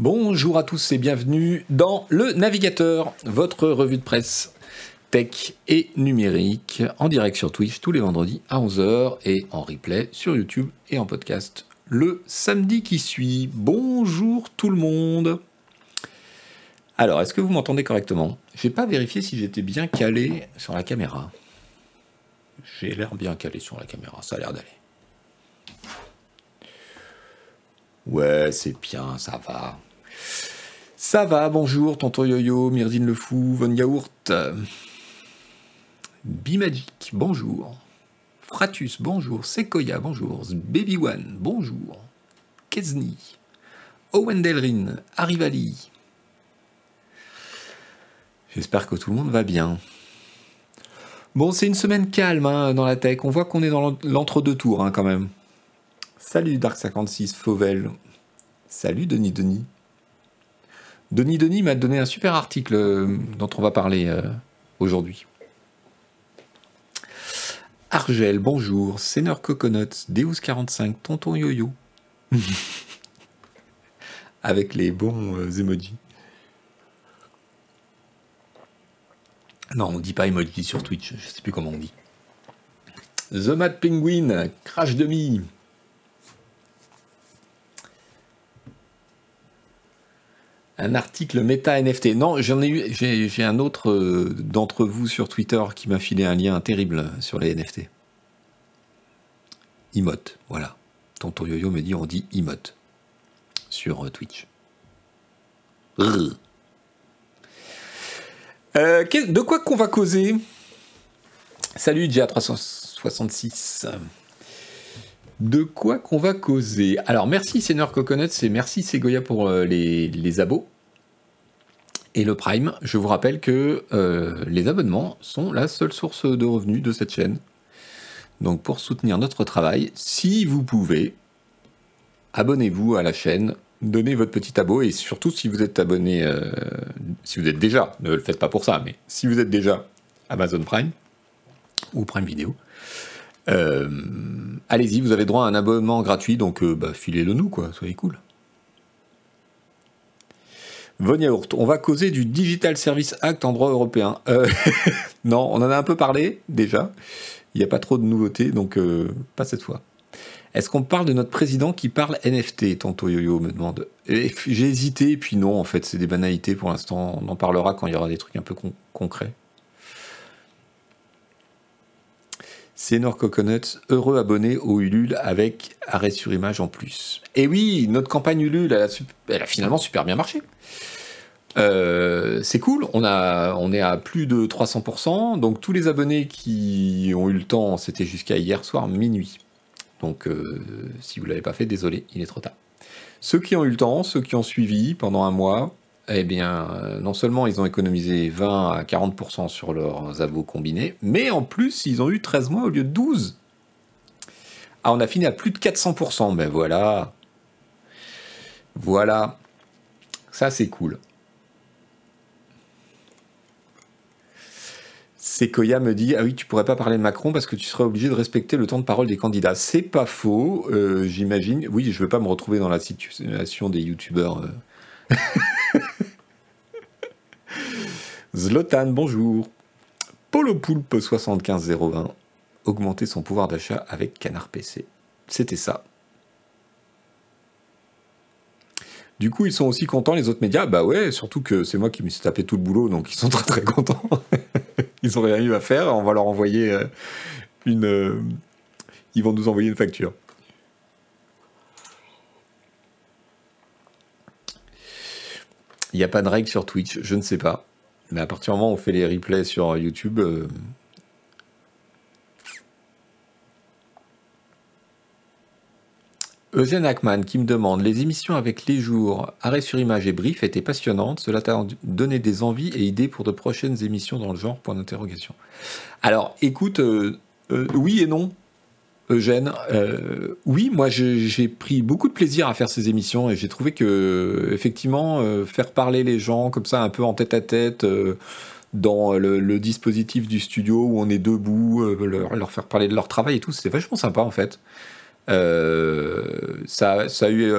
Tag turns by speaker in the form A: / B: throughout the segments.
A: Bonjour à tous et bienvenue dans Le Navigateur, votre revue de presse tech et numérique en direct sur Twitch tous les vendredis à 11h et en replay sur YouTube et en podcast le samedi qui suit. Bonjour tout le monde. Alors, est-ce que vous m'entendez correctement? J'ai pas vérifié si j'étais bien calé sur la caméra. J'ai l'air bien calé sur la caméra, ça a l'air d'aller. Ouais, c'est bien, ça va. Ça va, bonjour, tonton Yo-Yo, Myrdine le Fou, Von Yaourt. Bimagic, bonjour. Fratus, bonjour. Sequoia, bonjour. Baby One, bonjour. Kezni. Owen Delrin, Arrivali. J'espère que tout le monde va bien. Bon, c'est une semaine calme hein, dans la tech. On voit qu'on est dans l'entre-deux tours hein, quand même. Salut Dark56, Fauvel. Salut Denis Denis. Denis Denis m'a donné un super article euh, dont on va parler euh, aujourd'hui. Argel, bonjour. Seigneur Coconuts, Deus45, Tonton Yo-Yo. Avec les bons euh, emojis. Non, on dit pas emoji sur Twitch, je sais plus comment on dit. The Mad Penguin, Crash Demi. Un article méta NFT. Non, j'en ai eu. J'ai un autre euh, d'entre vous sur Twitter qui m'a filé un lien terrible sur les NFT. Emote, voilà. Tonton Yo-Yo me dit on dit emote sur euh, Twitch. Euh, de quoi qu'on va causer? Salut GA366. De quoi qu'on va causer Alors, merci Seigneur Coconuts et merci Segoya pour euh, les, abos. Et le Prime, je vous rappelle que euh, les abonnements sont la seule source de revenus de cette chaîne. Donc, pour soutenir notre travail, si vous pouvez, abonnez-vous à la chaîne, donnez votre petit abo et surtout si vous êtes abonné, euh, si vous êtes déjà, ne le faites pas pour ça, mais si vous êtes déjà Amazon Prime ou Prime Vidéo, euh, allez-y, vous avez droit à un abonnement gratuit, donc euh, bah, filez-le nous, quoi, soyez cool. Von on va causer du Digital Service Act en droit européen. Euh, non, on en a un peu parlé déjà. Il n'y a pas trop de nouveautés, donc pas cette fois. Est-ce qu'on parle de notre président qui parle NFT Tantôt Yo-Yo me demande. J'ai hésité, puis non, en fait, c'est des banalités pour l'instant. On en parlera quand il y aura des trucs un peu concrets. C'est Coconuts, heureux abonné au Ulule avec arrêt sur image en plus. Et oui, notre campagne Ulule, elle a, finalement super bien marché. Euh, c'est cool, on est à plus de 300%, donc tous les abonnés qui ont eu le temps, c'était jusqu'à hier soir minuit. Donc euh, si vous ne l'avez pas fait, désolé, il est trop tard. Ceux qui ont eu le temps, ceux qui ont suivi pendant un mois, eh bien, euh, non seulement ils ont économisé 20 à 40% sur leurs abos combinés, mais en plus, ils ont eu 13 mois au lieu de 12. Ah, on a fini à plus de 400%, ben voilà. Voilà. Ça, c'est cool. Sequoia me dit Ah oui, tu pourrais pas parler de Macron parce que tu serais obligé de respecter le temps de parole des candidats. C'est pas faux, euh, j'imagine. Oui, je veux pas me retrouver dans la situation des youtubeurs. Euh, Zlotan, bonjour. Polo Poulpe 7501, augmenter son pouvoir d'achat avec Canard PC. C'était ça. Du coup, ils sont aussi contents, les autres médias. Bah ouais, surtout que c'est moi qui me suis tapé tout le boulot, donc ils sont très très contents. ils ont rien eu à faire. On va leur envoyer euh, une. Euh, ils vont nous envoyer une facture. Il n'y a pas de règle sur Twitch, je ne sais pas. Mais à partir du moment où on fait les replays sur YouTube. Euh, Eugène Ackman qui me demande Les émissions avec les jours, arrêt sur image et brief étaient passionnantes. Cela t'a donné des envies et idées pour de prochaines émissions dans le genre? Point d'interrogation. Alors, écoute, euh, euh, oui et non. Eugène, euh, oui, moi j'ai pris beaucoup de plaisir à faire ces émissions et j'ai trouvé que effectivement euh, faire parler les gens comme ça un peu en tête à tête euh, dans le, dispositif du studio où on est debout, leur, faire parler de leur travail et tout, c'était vachement sympa en fait. ça, ça a eu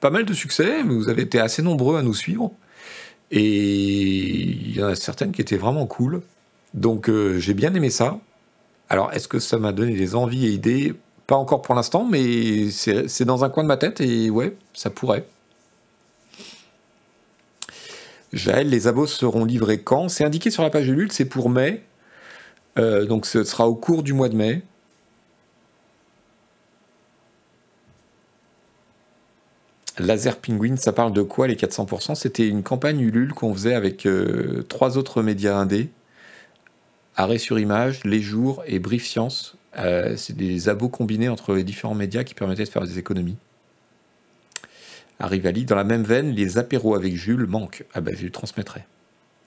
A: pas mal de succès, vous avez été assez nombreux à nous suivre. Et il y en a certaines qui étaient vraiment cool. Donc euh, j'ai bien aimé ça. Alors est-ce que ça m'a donné des envies et idées? Pas encore pour l'instant, mais c'est dans un coin de ma tête et ouais, ça pourrait. Jaël, les abos seront livrés quand? C'est indiqué sur la page de Lul, c'est pour mai. Euh, donc ce sera au cours du mois de mai. Laser Penguin, ça parle de quoi les 400% C'était une campagne Ulule qu'on faisait avec euh, trois autres médias indés. Arrêt sur image, Les Jours et Brief Science. Euh, c'est des abos combinés entre les différents médias qui permettaient de faire des économies. Arrivali, dans la même veine, les apéros avec Jules manquent. Ah ben je lui transmettrai.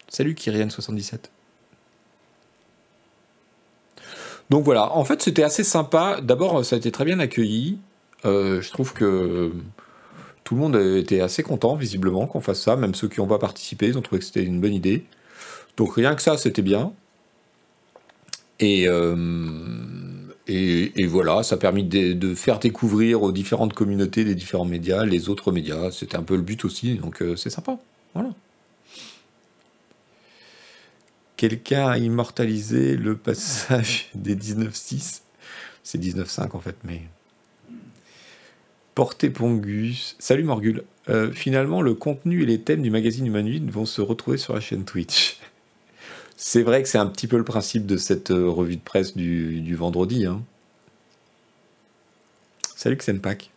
A: Salut Kyrian77. Donc voilà, en fait c'était assez sympa. D'abord ça a été très bien accueilli. Euh, je trouve que tout le monde était assez content, visiblement, qu'on fasse ça. Même ceux qui n'ont pas participé, ils ont trouvé que c'était une bonne idée. Donc rien que ça, c'était bien. Et, euh, et, voilà, ça a permis de, faire découvrir aux différentes communautés des différents médias, les autres médias. C'était un peu le but aussi, donc euh, c'est sympa. Voilà. Quelqu'un a immortalisé le passage des 19.6. C'est 19.5 en fait, mais Porté Pongus. Salut Morgul. Euh, finalement, le contenu et les thèmes du magazine Humanoid vont se retrouver sur la chaîne Twitch. C'est vrai que c'est un petit peu le principe de cette euh, revue de presse du, vendredi. Hein. Salut Xenpak.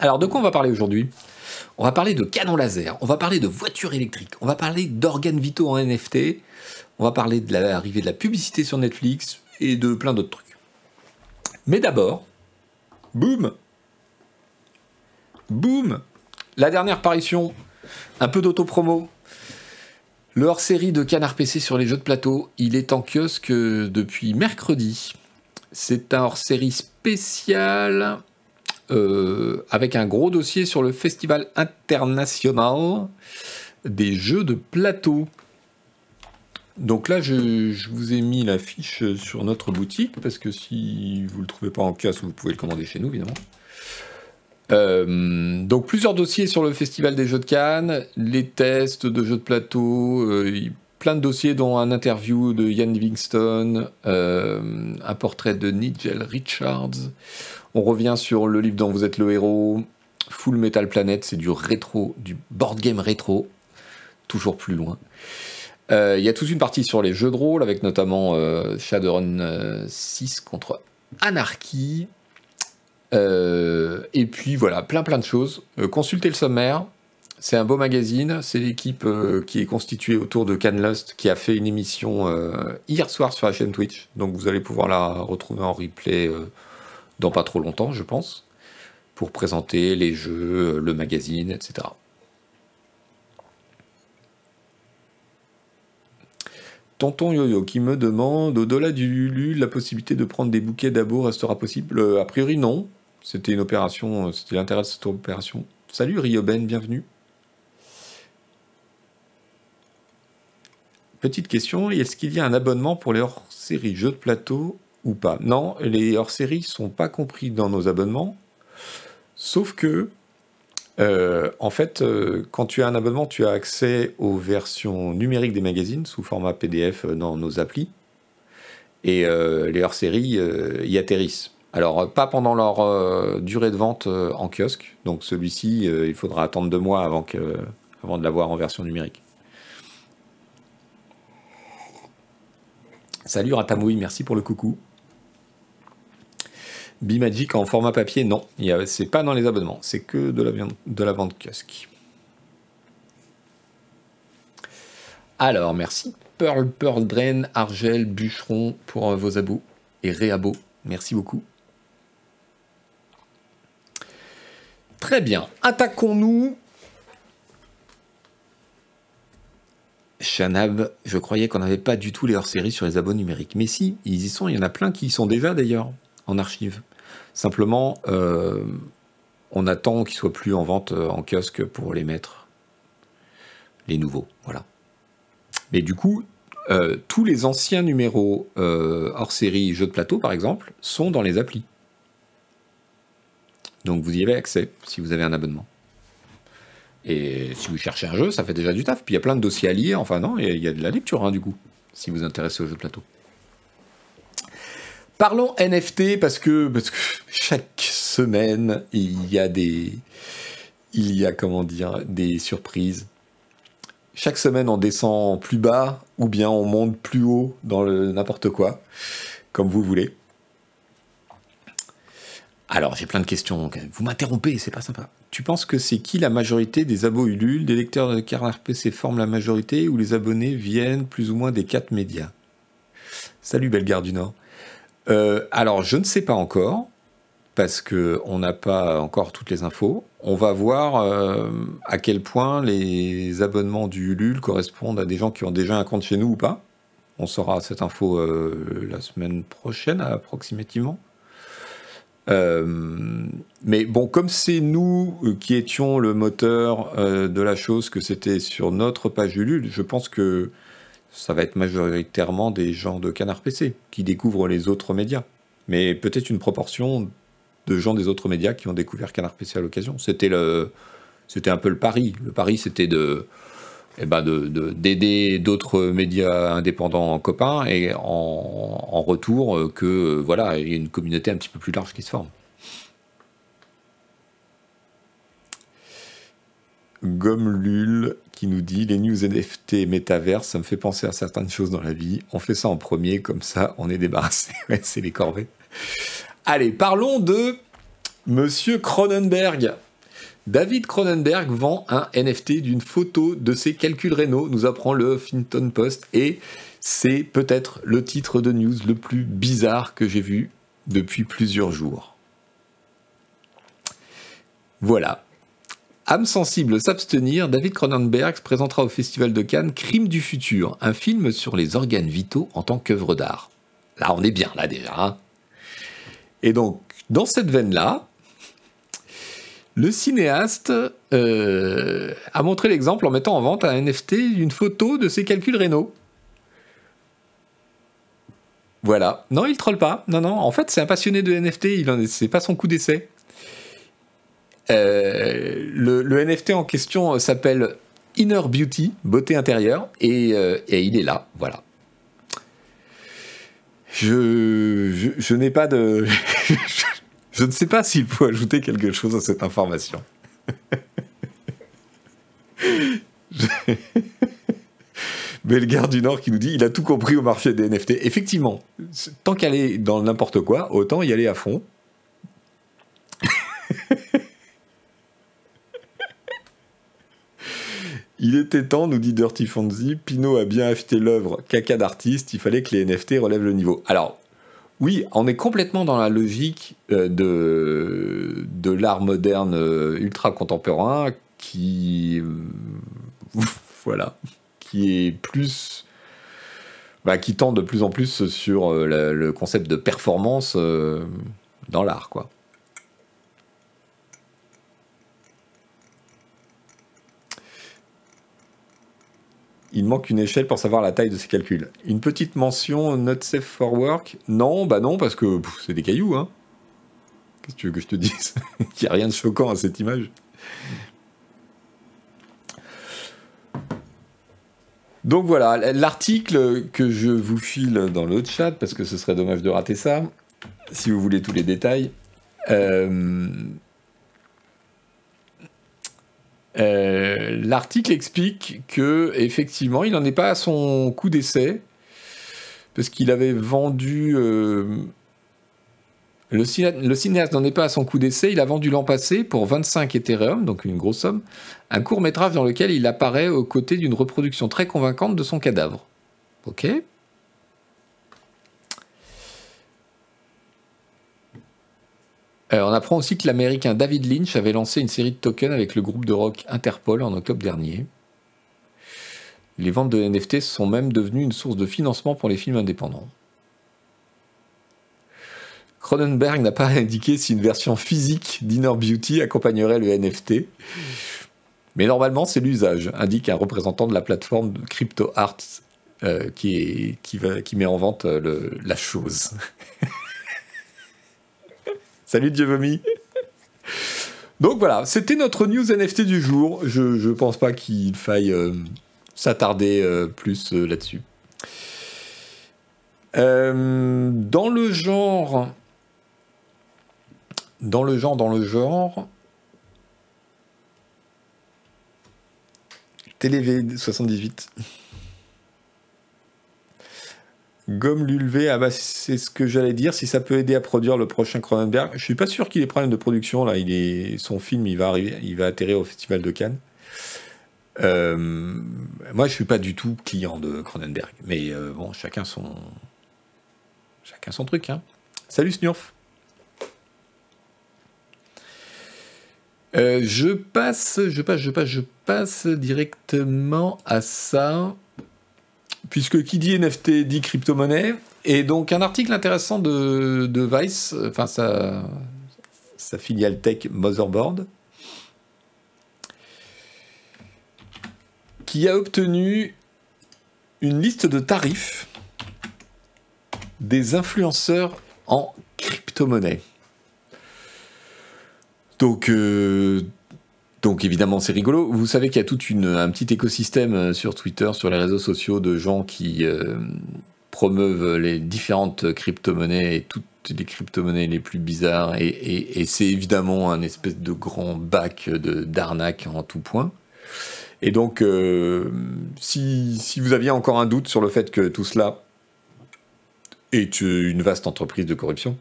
A: Alors, de quoi on va parler aujourd'hui? On va parler de canon laser, on va parler de voitures électriques, on va parler d'organes vitaux en NFT, on va parler de l'arrivée de la publicité sur Netflix et de plein d'autres trucs. Mais d'abord, Boum Boum La dernière apparition, un peu d'auto-promo. Le hors-série de Canard PC sur les jeux de plateau, il est en kiosque depuis mercredi. C'est un hors-série spécial euh, avec un gros dossier sur le Festival international des jeux de plateau. Donc là, je, vous ai mis la fiche sur notre boutique, parce que si vous ne le trouvez pas en casse, vous pouvez le commander chez nous, évidemment. Euh, donc plusieurs dossiers sur le Festival des Jeux de Cannes, les tests de jeux de plateau, euh, plein de dossiers dont un interview de Ian Livingstone, euh, un portrait de Nigel Richards. On revient sur le livre dont vous êtes le héros, Full Metal Planet, c'est du rétro, du board game rétro, toujours plus loin. Il y a toute une partie sur les jeux de rôle, avec notamment Shadowrun 6 euh, contre Anarchy. Et puis voilà, plein plein de choses. consultez le sommaire. C'est un beau magazine. C'est l'équipe qui est constituée autour de Canlust qui a fait une émission hier soir sur la chaîne Twitch. Donc vous allez pouvoir la retrouver en replay dans pas trop longtemps, je pense, pour présenter les jeux, le magazine, etc. Tonton Yo-Yo qui me demande au-delà du Lulu, la possibilité de prendre des bouquets d'abos restera possible? Euh, A priori, non. C'était une opération, euh, c'était l'intérêt de cette opération. Salut Ryoben, bienvenue. Petite question, est-ce qu'il y a un abonnement pour les hors-séries jeux de plateau ou pas? Non, les hors-séries sont pas compris dans nos abonnements, sauf que euh, en fait, euh, quand tu as un abonnement, tu as accès aux versions numériques des magazines sous format PDF dans nos applis. Et les hors-séries y atterrissent. Alors, pas pendant leur durée de vente en kiosque. Donc, celui-ci, il faudra attendre deux mois avant, de l'avoir en version numérique. Salut Ratamoui, merci pour le coucou. Bimagic en format papier, non. C'est pas dans les abonnements, c'est que de la, vente kiosque. Alors, merci Pearl, Pearl Drain, Argel, Bûcheron pour euh, vos abos et réabos. Merci beaucoup. Très bien. Attaquons-nous. Shanab, je croyais qu'on n'avait pas du tout les hors-séries sur les abos numériques. Mais si, ils y sont. Il y en a plein qui y sont déjà d'ailleurs en archive. Simplement, euh, on attend qu'ils soient plus en vente euh, en kiosque pour les mettre, les nouveaux, voilà. Mais du coup, euh, tous les anciens numéros hors série jeux de plateau, par exemple, sont dans les applis. Donc vous y avez accès si vous avez un abonnement. Et si vous cherchez un jeu, ça fait déjà du taf. Puis il y a plein de dossiers à lire. Enfin non, il y, a de la lecture hein, du coup, si vous vous intéressez au jeu plateau. Parlons NFT parce que, parce que chaque semaine, il y a des, il y a comment dire, des surprises. Chaque semaine, on descend plus bas ou bien on monte plus haut dans le n'importe quoi, comme vous voulez. Alors, j'ai plein de questions. Vous m'interrompez, c'est pas sympa. Tu penses que c'est qui la majorité des abos Ulule Des lecteurs de Canard PC forment la majorité ou les abonnés viennent plus ou moins des quatre médias? Salut Bellegarde du Nord. Euh, alors, je ne sais pas encore, parce qu'on n'a pas encore toutes les infos. On va voir euh, à quel point les abonnements du Ulule correspondent à des gens qui ont déjà un compte chez nous ou pas. On saura cette info euh, la semaine prochaine, approximativement. Mais bon, comme c'est nous qui étions le moteur de la chose, que c'était sur notre page Ulule, je pense que ça va être majoritairement des gens de Canard PC qui découvrent les autres médias. Mais peut-être une proportion de gens des autres médias qui ont découvert Canard PC à l'occasion. C'était c'était un peu le pari. Le pari, c'était de, eh ben de, d'aider d'autres médias indépendants en copains et en, retour que voilà, il y ait une communauté un petit peu plus large qui se forme. Gomme Lul qui nous dit les news NFT métavers, ça me fait penser à certaines choses dans la vie. On fait ça en premier, comme ça on est débarrassé. c'est les corvées. Allez, parlons de Monsieur Cronenberg. David Cronenberg vend un NFT d'une photo de ses calculs rénaux, nous apprend le Huffington Post, et c'est peut-être le titre de news le plus bizarre que j'ai vu depuis plusieurs jours. Voilà, Âme sensible s'abstenir, David Cronenberg présentera au Festival de Cannes Crime du futur, un film sur les organes vitaux en tant qu'œuvre d'art. Là, on est bien, là déjà. Hein. Et donc, dans cette veine-là, le cinéaste euh, a montré l'exemple en mettant en vente un NFT d'une photo de ses calculs rénaux. Voilà. Non, il troll pas. Non, non. En fait, c'est un passionné de NFT. Il en c'est pas son coup d'essai. Euh, le, NFT en question s'appelle Inner Beauty, beauté intérieure, et, euh, il est là, voilà. Je, n'ai pas de... je ne sais pas s'il faut ajouter quelque chose à cette information. Bellegarde du Nord qui nous dit il a tout compris au marché des NFT. Effectivement, tant qu'aller dans n'importe quoi, autant y aller à fond. Il était temps, nous dit Dirty Fonzie, Pinot a bien acheté l'œuvre caca d'artiste, il fallait que les NFT relèvent le niveau. Alors, oui, on est complètement dans la logique euh, de, l'art moderne euh, ultra contemporain qui. Euh, voilà. Qui est plus. Bah, qui tend de plus en plus sur le concept de performance dans l'art, quoi. Il manque une échelle pour savoir la taille de ses calculs. Une petite mention not safe for work Non, bah non, parce que c'est des cailloux. Hein. Qu'est-ce que tu veux que je te dise? Il n'y a rien de choquant à cette image. Donc voilà, l'article que je vous file dans le chat, parce que ce serait dommage de rater ça, si vous voulez tous les détails. Euh, euh, l'article explique que effectivement, il n'en est pas à son coup d'essai parce qu'il avait vendu. Euh, le, cinéaste n'en est pas à son coup d'essai. Il a vendu l'an passé pour 25 Ethereum, donc une grosse somme, un court métrage dans lequel il apparaît aux côtés d'une reproduction très convaincante de son cadavre. Ok on apprend aussi que l'américain David Lynch avait lancé une série de tokens avec le groupe de rock Interpol en octobre dernier. Les ventes de NFT sont même devenues une source de financement pour les films indépendants. Cronenberg n'a pas indiqué si une version physique d'Inner Beauty accompagnerait le NFT. Mais normalement, c'est l'usage, indique un représentant de la plateforme Crypto Arts euh, qui, met en vente euh, la chose. Salut Dieu vomi Donc voilà, c'était notre news NFT du jour. Je ne pense pas qu'il faille euh, s'attarder euh, plus euh, là-dessus. dans le genre. Dans le genre, dans le genre. Télév 78. Gomme l'ulvé, ah bah c'est ce que j'allais dire, si ça peut aider à produire le prochain Cronenberg. Je suis pas sûr qu'il ait problème de production là. Il est, son film, il va il va atterrir au Festival de Cannes. Euh, moi, je suis pas du tout client de Cronenberg, mais euh, bon, chacun son, chacun son truc. Hein. Salut Snurf. Euh, je passe, je passe, je passe, je passe directement à ça puisque qui dit NFT dit crypto-monnaie. Et donc un article intéressant de, Vice, enfin sa, filiale tech Motherboard, qui a obtenu une liste de tarifs des influenceurs en crypto-monnaie. Donc, euh, donc évidemment c'est rigolo. Vous savez qu'il y a tout un petit écosystème euh, sur Twitter, sur les réseaux sociaux de gens qui euh, promeuvent les différentes crypto-monnaies et toutes les crypto-monnaies les plus bizarres. Et, c'est évidemment un espèce de grand bac d'arnaque en tout point. Et donc euh, si, si vous aviez encore un doute sur le fait que tout cela est une vaste entreprise de corruption,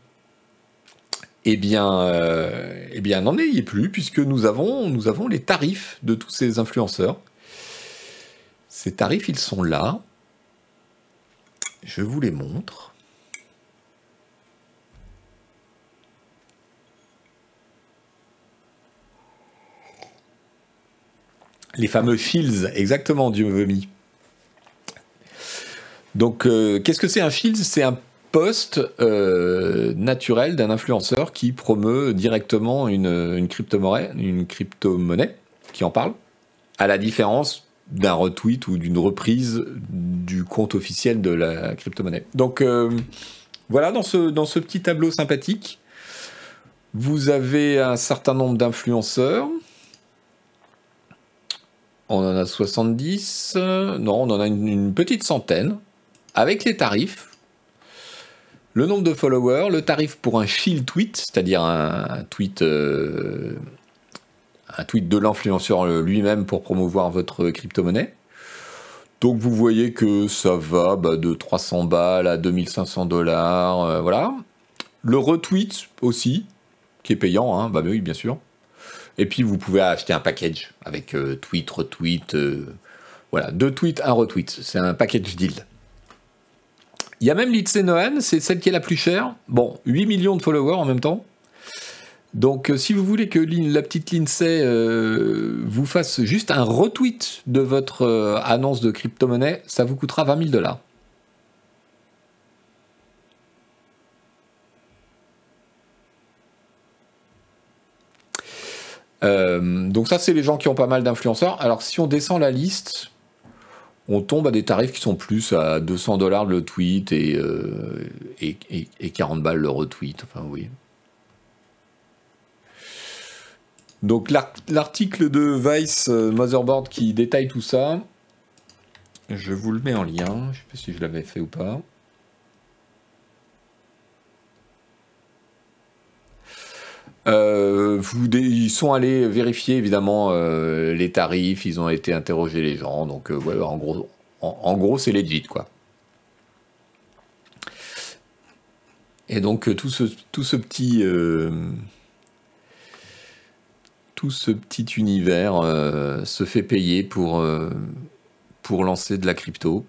A: eh bien, euh, eh bien n'en ayez plus, puisque nous avons, nous avons les tarifs de tous ces influenceurs. Ces tarifs, ils sont là. Je vous les montre. Les fameux Shields, exactement, Dieu me mis. Donc, euh, qu'est-ce que c'est un Shields C'est un post euh, naturel d'un influenceur qui promeut directement une, une crypto-monnaie, qui en parle, à la différence d'un retweet ou d'une reprise du compte officiel de la crypto-monnaie. Donc euh, voilà, dans ce, dans ce petit tableau sympathique, vous avez un certain nombre d'influenceurs. On en a 70, non, on en a une petite centaine, avec les tarifs le nombre de followers, le tarif pour un shield tweet, c'est-à-dire un, tweet, euh, un tweet de l'influenceur lui-même pour promouvoir votre crypto-monnaie. Donc vous voyez que ça va bah, de 300 balles à 2500 dollars, euh, voilà. Le retweet aussi, qui est payant, hein, bah oui bien sûr. Et puis vous pouvez acheter un package avec euh, tweet, retweet, voilà, deux tweets, un retweet. C'est un package deal. Il y a même Lindsay Nohan, c'est celle qui est la plus chère. Bon, 8 millions de followers en même temps. Donc euh, si vous voulez que la petite Lindsay euh, vous fasse juste un retweet de votre euh, annonce de crypto-monnaie, ça vous coûtera 20 000 dollars. donc ça, c'est les gens qui ont pas mal d'influenceurs. Alors si on descend la liste, on tombe à des tarifs qui sont plus à 200 dollars le tweet et, euh, et, 40 balles le retweet. Enfin, oui. Donc l'article de Vice euh, Motherboard qui détaille tout ça, je vous le mets en lien. Je ne sais pas si je l'avais fait ou pas. Euh, ils sont allés vérifier évidemment euh, les tarifs, ils ont été interroger les gens, donc euh, en gros, c'est legit quoi. Et donc tout ce, tout ce petit tout ce petit univers se fait payer pour pour lancer de la crypto.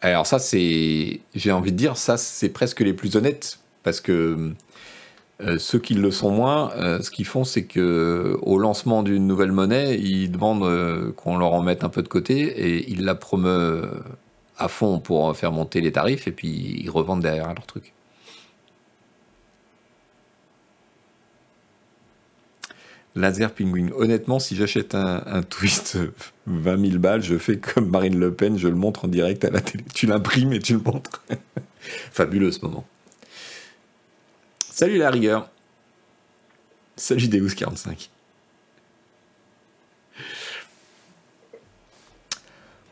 A: Alors ça c'est, j'ai envie de dire ça c'est presque les plus honnêtes parce que euh, ceux qui le sont moins, euh, ce qu'ils font, c'est que au lancement d'une nouvelle monnaie, ils demandent euh, qu'on leur en mette un peu de côté et ils la promeuvent à fond pour faire monter les tarifs et puis ils revendent derrière leur truc. Laser Penguin. Honnêtement, si j'achète un, un, twist 20 000 balles, je fais comme Marine Le Pen, je le montre en direct à la télé. Tu l'imprimes et tu le montres. Fabuleux ce moment. Salut la rigueur. Salut Deus45.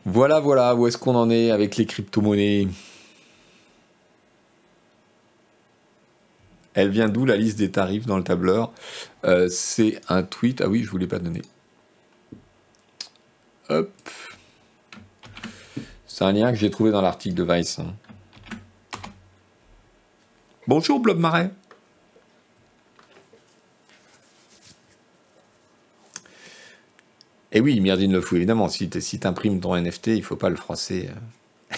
A: Voilà, voilà, où est-ce qu'on en est avec les crypto-monnaies? Elle vient d'où la liste des tarifs dans le tableur? Euh, C'est un tweet. Ah oui, je ne voulais pas donner. Hop. C'est un lien que j'ai trouvé dans l'article de Vice. Hein. Bonjour Blob Marais. Et oui, Myrdine le fou, évidemment, si tu imprimes ton NFT, il faut pas le froisser. Euh.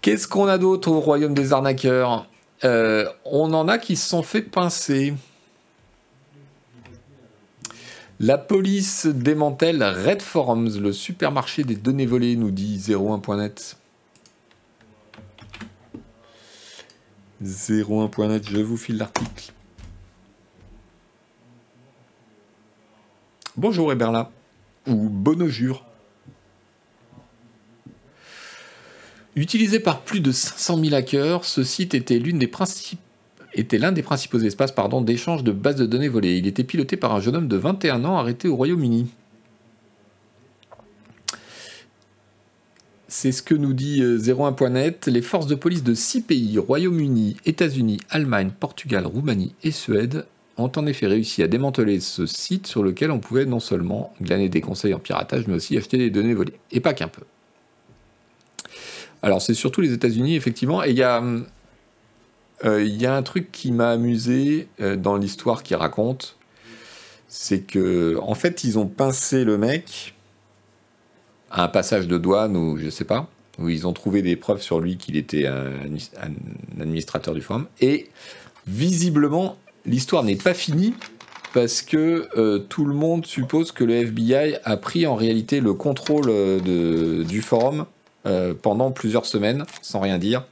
A: Qu'est-ce qu'on a d'autre au royaume des arnaqueurs? Euh, On en a qui se sont fait pincer. La police démantèle Red Forums, le supermarché des données volées, nous dit 01.net. 01.net, je vous file l'article. Bonjour Eberla, ou Bonojure. Utilisé par plus de 500 000 hackers, ce site était l'un des principaux espaces d'échange de bases de données volées. Il était piloté par un jeune homme de 21 ans arrêté au Royaume-Uni. C'est ce que nous dit 01.net. Euh, Les forces de police de six pays, Royaume-Uni, États-Unis, Allemagne, Portugal, Roumanie et Suède, ont en effet réussi à démanteler ce site sur lequel on pouvait non seulement glaner des conseils en piratage, mais aussi acheter des données volées. Et pas qu'un peu. Alors c'est surtout les États-Unis, effectivement, et il y a, euh, un truc qui m'a amusé euh, dans l'histoire qu'ils racontent, c'est que en fait ils ont pincé le mec à un passage de douane ou je sais pas, où ils ont trouvé des preuves sur lui qu'il était un, un administrateur du forum, et visiblement l'histoire n'est pas finie parce que euh, tout le monde suppose que le FBI a pris en réalité le contrôle euh, du forum euh, pendant plusieurs semaines sans rien dire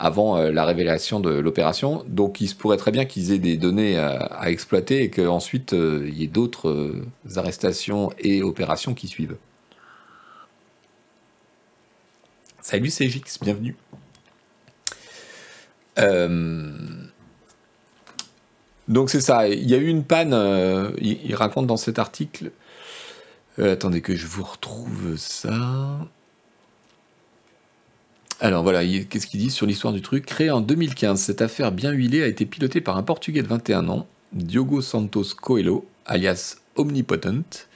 A: avant la révélation de l'opération. Donc il se pourrait très bien qu'ils aient des données à, exploiter et qu'ensuite il y ait d'autres arrestations et opérations qui suivent. Salut CGX, bienvenue. Donc c'est ça, il y a eu une panne, euh, il, raconte dans cet article, euh, attendez que je vous retrouve ça. Alors voilà, qu'est-ce qu'il dit sur l'histoire du truc? Créé en 2015, cette affaire bien huilée a été pilotée par un Portugais de 21 ans, Diogo Santos Coelho, alias Omnipotent,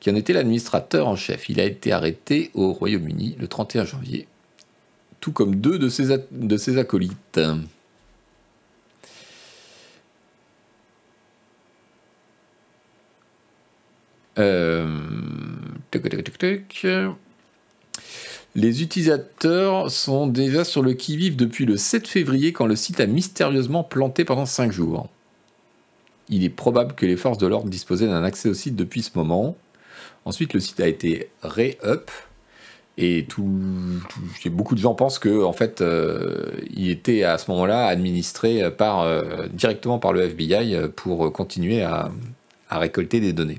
A: qui en était l'administrateur en chef. Il a été arrêté au Royaume-Uni le 31 janvier, tout comme deux de ses, de ses acolytes. Euh, les utilisateurs sont déjà sur le qui-vive depuis le 7 février quand le site a mystérieusement planté pendant 5 jours. Il est probable que les forces de l'ordre disposaient d'un accès au site depuis ce moment. Ensuite, le site a été re-up et tout, beaucoup de gens pensent que en fait, euh, il était à ce moment-là administré par, euh, directement par le FBI pour continuer à récolter des données.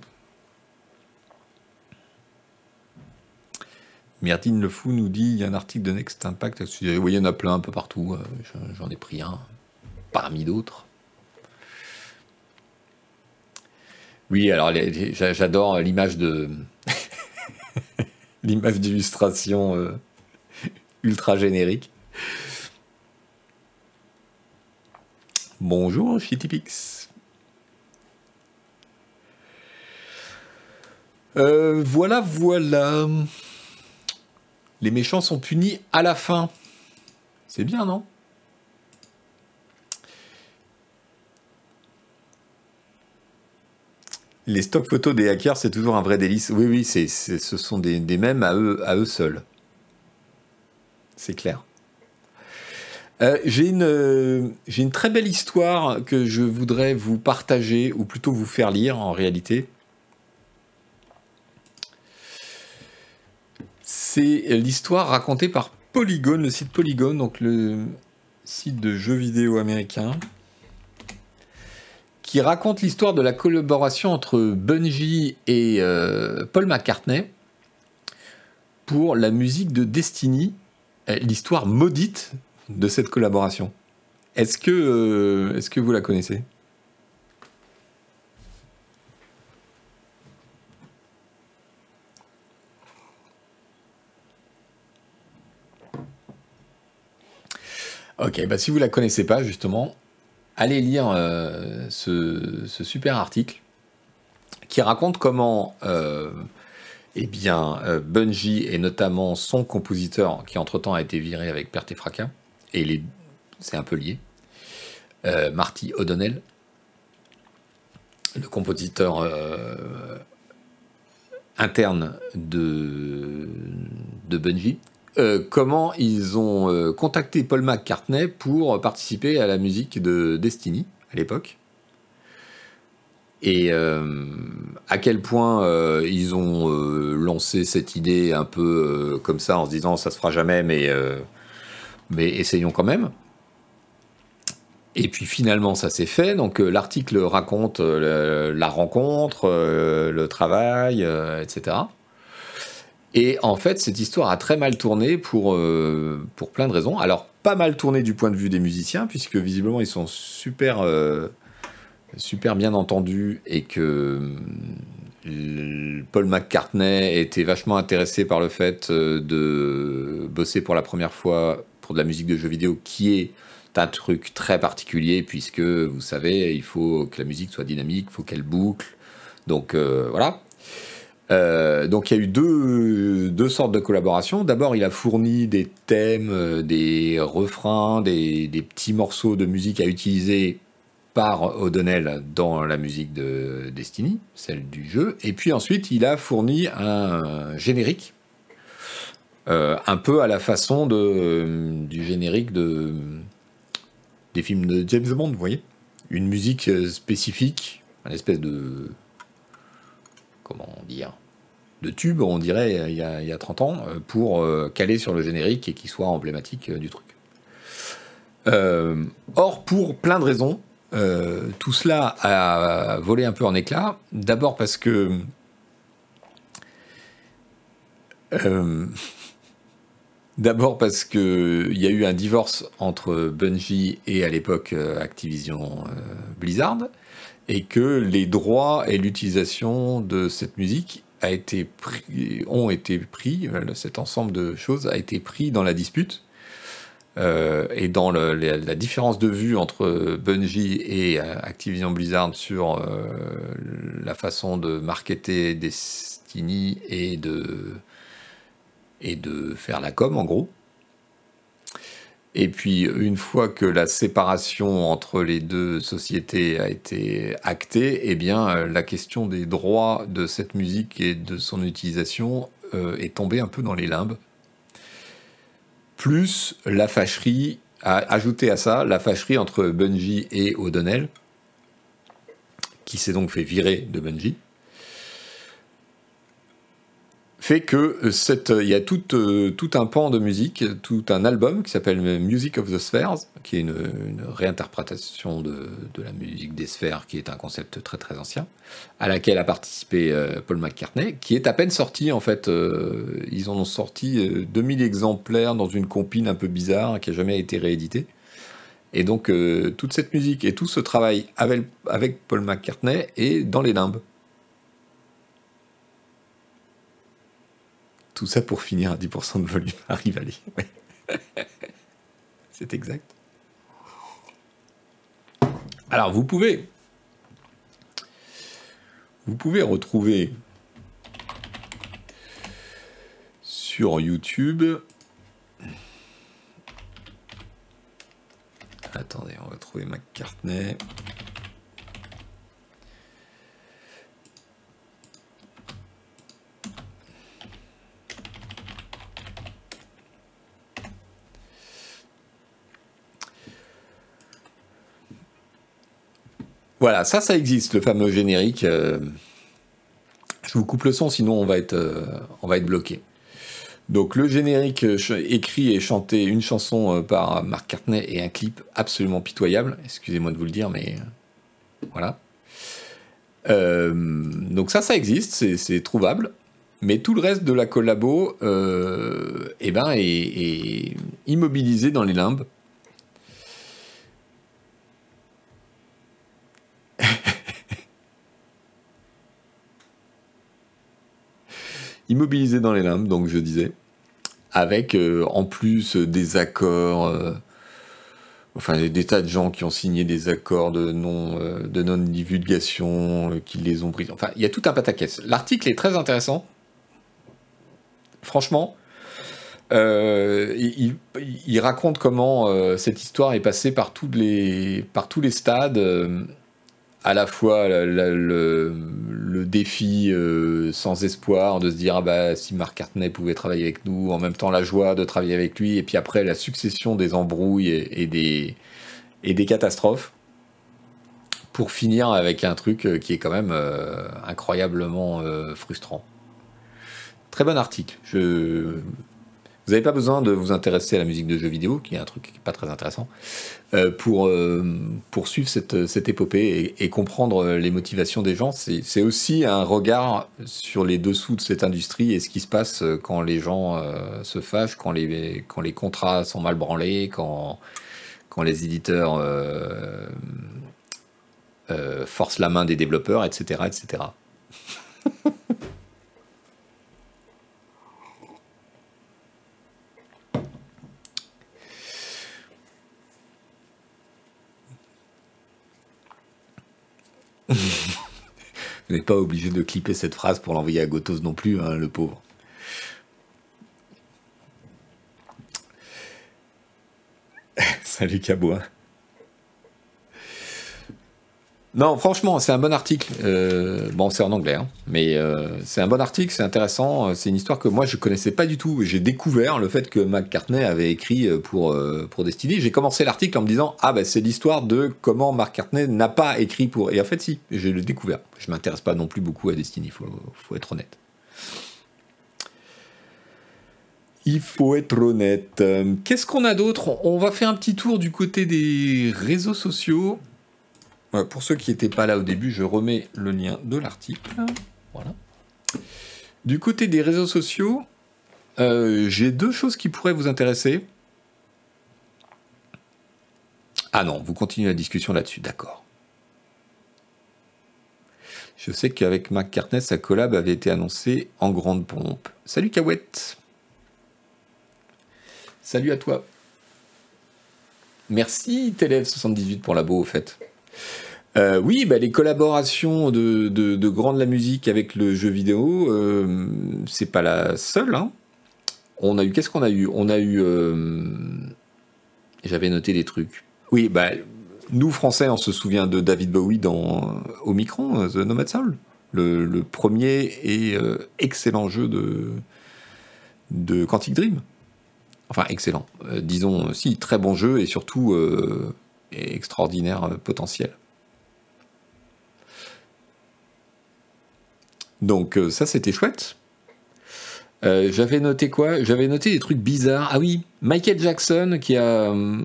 A: Myrtine Le Fou nous dit il y a un article de Next Impact à ce sujet. Oui, il y en a plein un peu partout. Euh, j'en ai pris un parmi d'autres. Oui, alors j'adore l'image de. l'image d'illustration euh, ultra générique. Bonjour, Chittipix. Euh, voilà, voilà les méchants sont punis à la fin. C'est bien, non? Les stock photos des hackers, c'est toujours un vrai délice. Oui, oui, c'est, ce sont des, mèmes à eux, à eux seuls. C'est clair. Euh, une, j'ai une très belle histoire que je voudrais vous partager, ou plutôt vous faire lire en réalité. C'est l'histoire racontée par Polygon, le site Polygon, donc le site de jeux vidéo américain, qui raconte l'histoire de la collaboration entre Bungie et euh, Paul McCartney pour la musique de Destiny, euh, l'histoire maudite de cette collaboration. Est-ce que, est-ce que vous la connaissez? Ok, bah si vous la connaissez pas, justement, allez lire euh, ce, super article qui raconte comment euh, eh bien, euh, Bungie et notamment son compositeur, qui entre-temps a été viré avec perte et fracas, et c'est un peu lié, Marty O'Donnell, le compositeur interne de Bungie, euh, comment ils ont euh, contacté Paul McCartney pour participer à la musique de Destiny à l'époque? Et euh, à quel point ils ont lancé cette idée un peu comme ça en se disant ça se fera jamais, mais, mais essayons quand même? Et puis finalement ça s'est fait. Donc l'article raconte la rencontre, le travail, etc. Et en fait, cette histoire a très mal tourné pour, euh, pour plein de raisons. Alors, pas mal tourné du point de vue des musiciens, puisque visiblement, ils sont super, euh, super bien entendus et que euh, Paul McCartney était vachement intéressé par le fait de bosser pour la première fois pour de la musique de jeux vidéo, qui est un truc très particulier, puisque vous savez, il faut que la musique soit dynamique, il faut qu'elle boucle. Donc voilà. Euh, donc il y a eu deux, sortes de collaborations. D'abord, il a fourni des thèmes, euh, des refrains, des, petits morceaux de musique à utiliser par O'Donnell dans la musique de Destiny, celle du jeu. Et puis ensuite, il a fourni un générique, euh, un peu à la façon de, du générique de, des films de James Bond, vous voyez Une musique spécifique, une espèce de comment dire, de tube, on dirait, il y a, 30 ans, euh, pour euh, caler sur le générique et qu'il soit emblématique euh, du truc. or, pour plein de raisons, tout cela a volé un peu en éclat. D'abord parce que D'abord parce qu'il y a eu un divorce entre Bungie et à l'époque Activision Blizzard et que les droits et l'utilisation de cette musique ont été pris, euh, cet ensemble de choses a été pris dans la dispute. Euh, et dans la, différence de vue entre Bungie et euh, Activision Blizzard sur la façon de marketer Destiny et de, et de faire la com en gros. Et puis, une fois que la séparation entre les deux sociétés a été actée, eh bien, euh, la question des droits de cette musique et de son utilisation euh, est tombée un peu dans les limbes. Plus la fâcherie, a ajouté à ça la fâcherie entre Bungie et O'Donnell, qui s'est donc fait virer de Bungie fait que euh, cette, il y a tout, euh, tout un pan de musique, tout un album qui s'appelle Music of the Spheres, qui est une, réinterprétation de, la musique des sphères, qui est un concept très très ancien, à laquelle a participé euh, Paul McCartney, qui est à peine sorti en fait. ils en ont sorti 2000 exemplaires dans une compine un peu bizarre qui a jamais été rééditée. Et donc toute cette musique et tout ce travail avec, avec Paul McCartney est dans les limbes. Tout ça pour finir à 10% de volume à Rivali. C'est exact. Alors vous pouvez vous pouvez retrouver sur YouTube. Attendez, on va trouver McCartney. Voilà, ça, ça existe, le fameux générique. Euh, je vous coupe le son, sinon on va être, euh, bloqué. Donc le générique euh, écrit et chanté, une chanson par Mark Cartney et un clip absolument pitoyable. Excusez-moi de vous le dire, mais voilà. donc ça, ça existe, c'est trouvable. Mais tout le reste de la collabo eh ben, est immobilisé dans les limbes. Immobilisé dans les limbes, donc je disais, avec euh, en plus des accords, euh, enfin des tas de gens qui ont signé des accords de non, de non divulgation, qui les ont pris. Enfin, il y a tout un pataquès. L'article est très intéressant. Franchement, il, raconte comment cette histoire est passée par, les, par tous les stades à la fois le, défi euh, sans espoir de se dire ah bah si Mark Cartney pouvait travailler avec nous, en même temps la joie de travailler avec lui, et puis après la succession des embrouilles et, des, et des catastrophes, pour finir avec un truc euh, qui est quand même euh, incroyablement frustrant. Très bon article. Je vous n'avez pas besoin de vous intéresser à la musique de jeux vidéo, qui est un truc pas très intéressant, euh, pour, euh, pour suivre cette, cette épopée et, comprendre les motivations des gens. C'est aussi un regard sur les dessous de cette industrie et ce qui se passe quand les gens euh, se fâchent, quand les, quand les contrats sont mal branlés, quand, quand les éditeurs forcent la main des développeurs, etc. etc. n'êtes pas obligé de clipper cette phrase pour l'envoyer à Gotos non plus, hein, le pauvre. Salut Cabouin. Non, franchement, c'est un bon article. Euh, bon, c'est en anglais, hein, mais euh, c'est un bon article, c'est intéressant. C'est une histoire que moi je connaissais pas du tout. J'ai découvert le fait que McCartney avait écrit euh, pour pour Destiny. J'ai commencé l'article en me disant ah bah c'est l'histoire de comment McCartney n'a pas écrit pour. Et en fait si, j'ai le découvert. Je m'intéresse pas non plus beaucoup à Destiny, faut faut être honnête. Il faut être honnête. Qu'est-ce qu'on a d'autre? On va faire un petit tour du côté des réseaux sociaux pour ceux qui n'étaient pas là au début, je remets le lien de l'article. Voilà. Du côté des réseaux sociaux, euh, j'ai deux choses qui pourraient vous intéresser. Ah non, vous continuez la discussion là-dessus, d'accord. Je sais qu'avec McCartney, sa collab avait été annoncée en grande pompe. Salut Kawet Salut à toi Merci Télév78 pour la beau au fait. Euh, oui, bah, les collaborations de, de, la musique avec le jeu vidéo, euh, c'est pas la seule. Hein. On a eu, qu'est-ce qu'on a eu? On a eu, euh, j'avais noté des trucs. Oui, bah, nous Français, on se souvient de David Bowie dans Omicron, The Nomad Soul, le, le premier et excellent jeu de, de Quantic Dream. Enfin, excellent. disons, si, très bon jeu et surtout extraordinaire potentiel. Donc euh, ça, c'était chouette. Euh, j'avais noté quoi? J'avais noté des trucs bizarres. Ah oui, Michael Jackson qui a euh,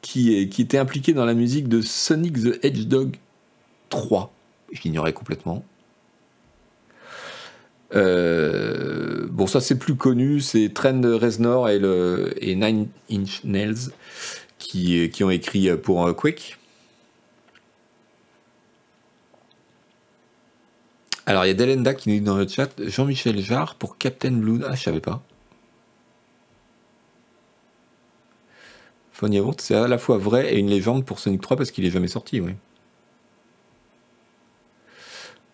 A: qui, était impliqué dans la musique de Sonic the Hedgehog 3. J'ignorais complètement. bon, ça c'est plus connu, c'est Trent Reznor et Nine Inch Nails qui, qui ont écrit pour Quake. Alors, il y a Delenda qui nous dit dans le chat Jean-Michel Jarre pour Captain Blue. Ah, je savais pas. Funny c'est à la fois vrai et une légende pour Sonic 3 parce qu'il est jamais sorti, oui.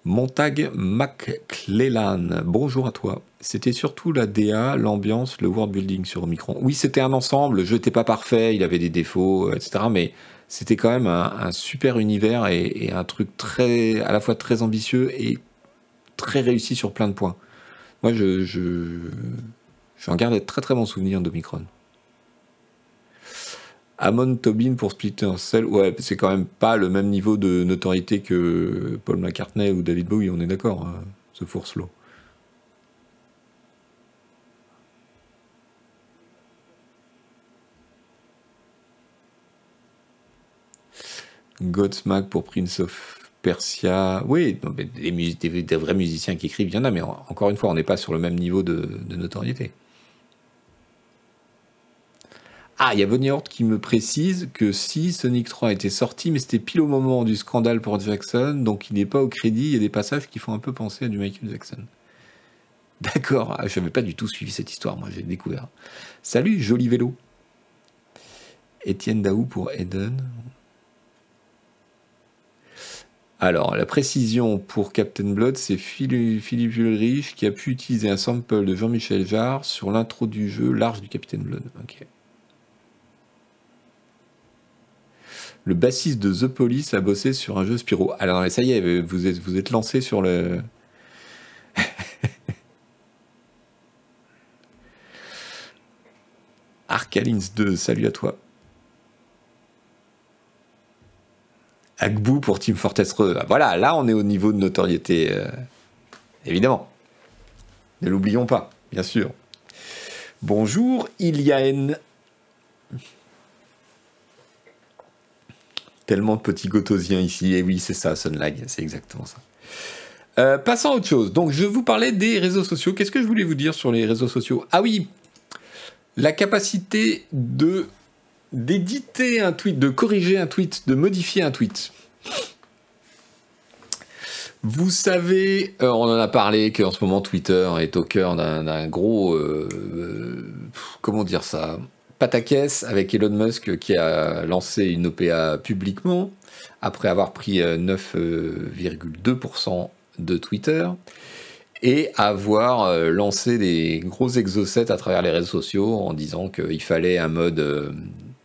A: Montag McClellan, bonjour à toi. C'était surtout la DA, l'ambiance, le world building sur Omicron. Oui, c'était un ensemble, le jeu n'était pas parfait, il avait des défauts, etc. Mais c'était quand même un, super univers et, un truc très, à la fois très ambitieux et très réussi sur plein de points. Moi, je, je, j'en garde très très bon souvenir d'Omicron. Amon Tobin pour Splitter Cell, ouais, c'est quand même pas le même niveau de notoriété que Paul McCartney ou David Bowie, on est d'accord, hein, ce Force Low. Godsmack pour Prince of Persia. Oui, des, vrais musiciens qui écrivent, il y en a, mais encore une fois, on n'est pas sur le même niveau de, notoriété. Ah, il y a Bonnie qui me précise que si Sonic 3 était sorti, mais c'était pile au moment du scandale pour Jackson, donc il n'est pas au crédit, il y a des passages qui font un peu penser à du Michael Jackson. D'accord, ah, je n'avais pas du tout suivi cette histoire, moi j'ai découvert. Salut, joli vélo. Étienne Daou pour Eden. Alors, la précision pour Captain Blood, c'est Philippe Ulrich qui a pu utiliser un sample de Jean-Michel Jarre sur l'intro du jeu L'Arche du Captain Blood. Ok. Le bassiste de The Police a bossé sur un jeu Spyro. Alors, ça y est, vous êtes, vous êtes lancé sur le. Arcalins 2, salut à toi. Agbou pour Team Fortress Re. Voilà, là on est au niveau de notoriété, euh, évidemment. Ne l'oublions pas, bien sûr. Bonjour Iliane. Tellement de petits gotosiens ici. Et oui, c'est ça, Sunlag, c'est exactement ça. Euh, passons à autre chose. Donc, je vous parlais des réseaux sociaux. Qu'est-ce que je voulais vous dire sur les réseaux sociaux? Ah oui, la capacité de d'éditer un tweet, de corriger un tweet, de modifier un tweet. Vous savez, euh, on en a parlé qu'en ce moment Twitter est au cœur d'un gros, euh, comment dire ça, pataquès avec Elon Musk qui a lancé une OPA publiquement après avoir pris 9,2% de Twitter et avoir lancé des gros exocets à travers les réseaux sociaux en disant qu'il fallait un mode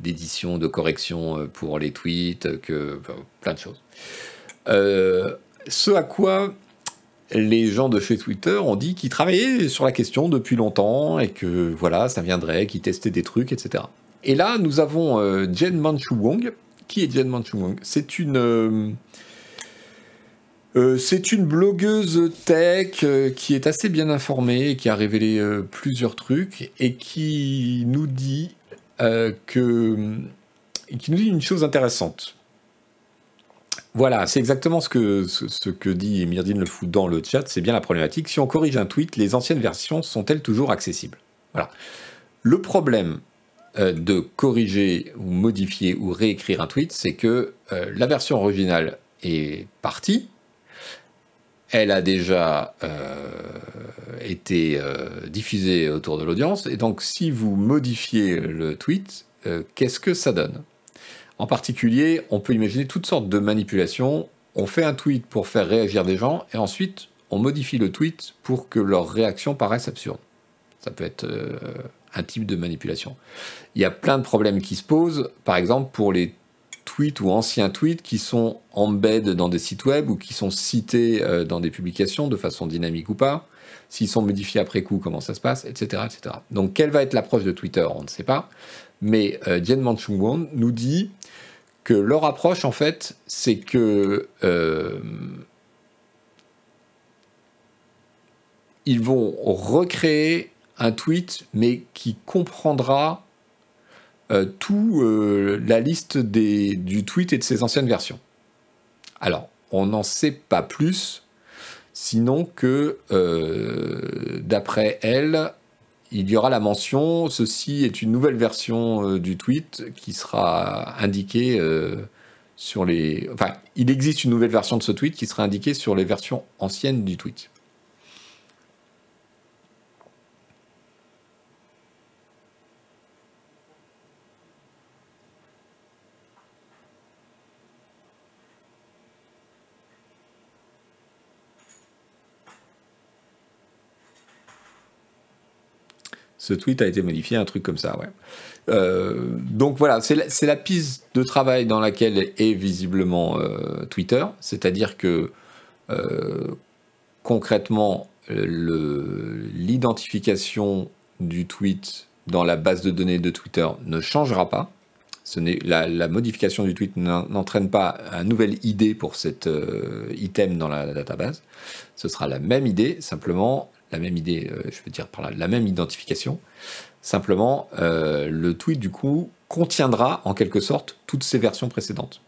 A: d'édition, de correction euh, pour les tweets, que plein de choses. Euh, ce à quoi les gens de chez Twitter ont dit qu'ils travaillaient sur la question depuis longtemps et que voilà, ça viendrait, qu'ils testaient des trucs, etc. Et là, nous avons euh, Jen Manchu Wong. Qui est Jen Manchu Wong C'est une c'est une blogueuse tech qui est assez bien informée, qui a révélé plusieurs trucs et qui nous dit euh, que, qui nous dit une chose intéressante. Voilà, c'est exactement ce que, dit Myrdine Le Fou dans le chat, c'est bien la problématique. Si on corrige un tweet, les anciennes versions sont-elles toujours accessibles? Voilà. Le problème euh, de corriger ou modifier ou réécrire un tweet, c'est que euh, la version originale est partie, elle a déjà euh, été diffusée autour de l'audience, et donc si vous modifiez le tweet, qu'est-ce que ça donne? En particulier, on peut imaginer toutes sortes de manipulations. On fait un tweet pour faire réagir des gens, et ensuite on modifie le tweet pour que leur réaction paraisse absurde. Ça peut être un type de manipulation. Il y a plein de problèmes qui se posent, par exemple pour les tweets ou anciens tweets qui sont embed dans des sites web ou qui sont cités euh, dans des publications de façon dynamique ou pas, s'ils sont modifiés après coup, comment ça se passe, etc. etc. Donc quelle va être l'approche de Twitter? On ne sait pas. Mais euh, Jen Manchungwon nous dit que leur approche, en fait, c'est que euh, ils vont recréer un tweet, mais qui comprendra euh, tout euh, la liste des, du tweet et de ses anciennes versions. Alors, on n'en sait pas plus, sinon que euh, d'après elle, il y aura la mention ceci est une nouvelle version du tweet qui sera indiquée sur les. Enfin, il existe une nouvelle version de ce tweet qui sera indiquée sur les versions anciennes du tweet. Ce tweet a été modifié, un truc comme ça, ouais. Euh, donc voilà, c'est la, piste de travail dans laquelle est visiblement euh, Twitter, c'est-à-dire que euh, concrètement, l'identification du tweet dans la base de données de Twitter ne changera pas. Ce la, la, modification du tweet n'entraîne pas un nouvel ID pour cet item dans la, la database. Ce sera la même idée, simplement la même idée, euh, je veux dire par là, la même identification. Simplement, euh, le tweet du coup contiendra en quelque sorte toutes ces versions précédentes.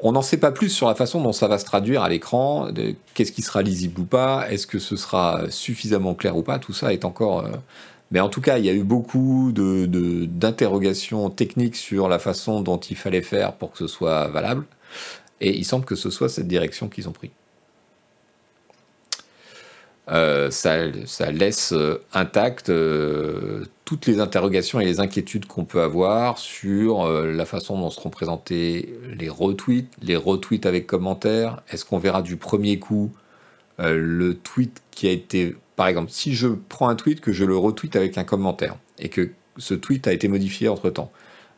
A: On n'en sait pas plus sur la façon dont ça va se traduire à l'écran, qu'est-ce qui sera lisible ou pas, est-ce que ce sera suffisamment clair ou pas, tout ça est encore... Euh, mais en tout cas, il y a eu beaucoup d'interrogations techniques sur la façon dont il fallait faire pour que ce soit valable, et il semble que ce soit cette direction qu'ils ont pris. Euh, ça, laisse euh, intactes euh, toutes les interrogations et les inquiétudes qu'on peut avoir sur la façon dont seront présentés les retweets, les retweets avec commentaires. Est-ce qu'on verra du premier coup le tweet qui a été, par exemple, si je prends un tweet que je le retweet avec un commentaire et que ce tweet a été modifié entre temps,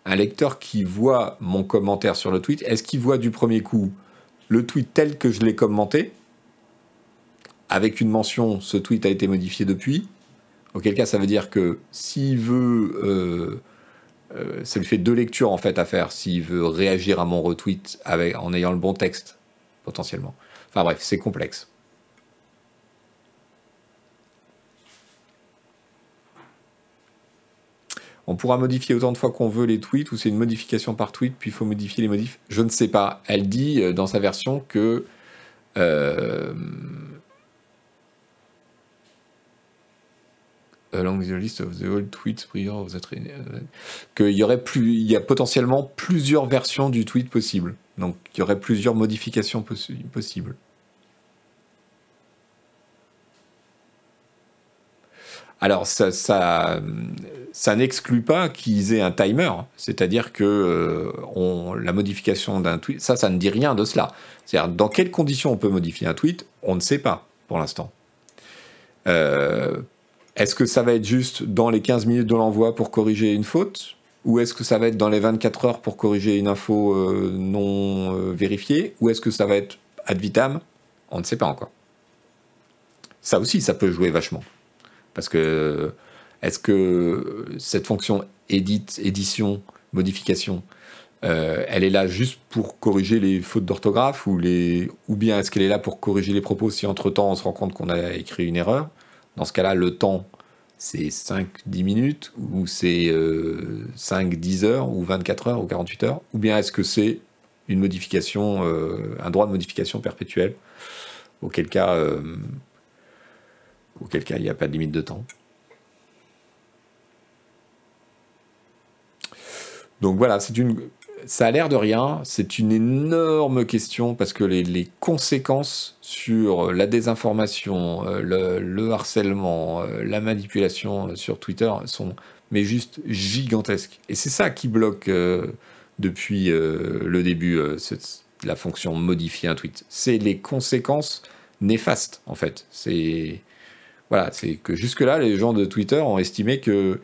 A: un lecteur qui voit mon commentaire sur le tweet, est-ce qu'il voit du premier coup le tweet tel que je l'ai commenté avec une mention, ce tweet a été modifié depuis. Auquel cas, ça veut dire que s'il veut, euh, euh, ça lui fait deux lectures en fait à faire. S'il veut réagir à mon retweet en ayant le bon texte, potentiellement. Enfin bref, c'est complexe. On pourra modifier autant de fois qu'on veut les tweets ou c'est une modification par tweet, puis il faut modifier les modifs. Je ne sais pas. Elle dit euh, dans sa version que along the of the old tweets prior of that qu'il y aurait plus, il y a potentiellement plusieurs versions du tweet possible. Donc il y aurait plusieurs modifications possibles. Alors ça, ça, ça n'exclut pas qu'ils aient un timer, c'est-à-dire que euh, on, la modification d'un tweet, ça, ça ne dit rien de cela. C'est-à-dire dans quelles conditions on peut modifier un tweet, on ne sait pas pour l'instant. Euh, est-ce que ça va être juste dans les 15 minutes de l'envoi pour corriger une faute? Ou est-ce que ça va être dans les 24 heures pour corriger une info euh, non euh, vérifiée? Ou est-ce que ça va être ad vitam? On ne sait pas encore. Ça aussi, ça peut jouer vachement. Parce que est-ce que cette fonction edit, édition, modification, euh, elle est là juste pour corriger les fautes d'orthographe? Ou, bien est-ce qu'elle est là pour corriger les propos si entre-temps on se rend compte qu'on a écrit une erreur? Dans ce cas-là, le temps, c'est 5-10 minutes, ou c'est 5-10 euh, heures, ou 24 heures, ou 48 heures, ou bien est-ce que c'est une modification, euh, un droit de modification perpétuel, auquel cas, euh, auquel cas il n'y a pas de limite de temps. Donc voilà, c'est une, ça a l'air de rien, c'est une énorme question parce que les, conséquences sur la désinformation, euh, le, harcèlement, euh, la manipulation sur Twitter sont mais juste gigantesques. Et c'est ça qui bloque euh, depuis le début la fonction modifier un tweet. C'est les conséquences néfastes en fait. C'est voilà, c'est que jusque là les gens de Twitter ont estimé que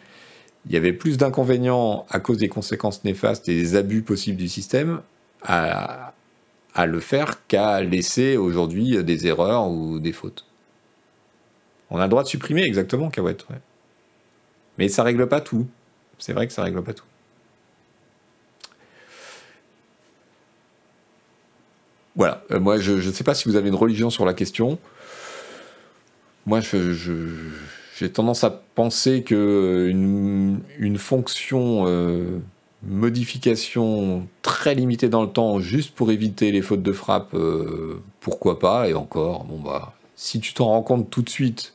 A: il y avait plus d'inconvénients à cause des conséquences néfastes et des abus possibles du système à, le faire qu'à laisser aujourd'hui des erreurs ou des fautes. On a le droit de supprimer exactement Kawet. Mais ça règle pas tout. C'est vrai que ça règle pas tout. Voilà, euh, moi je ne sais pas si vous avez une religion sur la question. Moi je, j'ai tendance à penser que euh, une, fonction euh, modification très limitée dans le temps, juste pour éviter les fautes de frappe, euh, pourquoi pas Et encore, bon bah, si tu t'en rends compte tout de suite,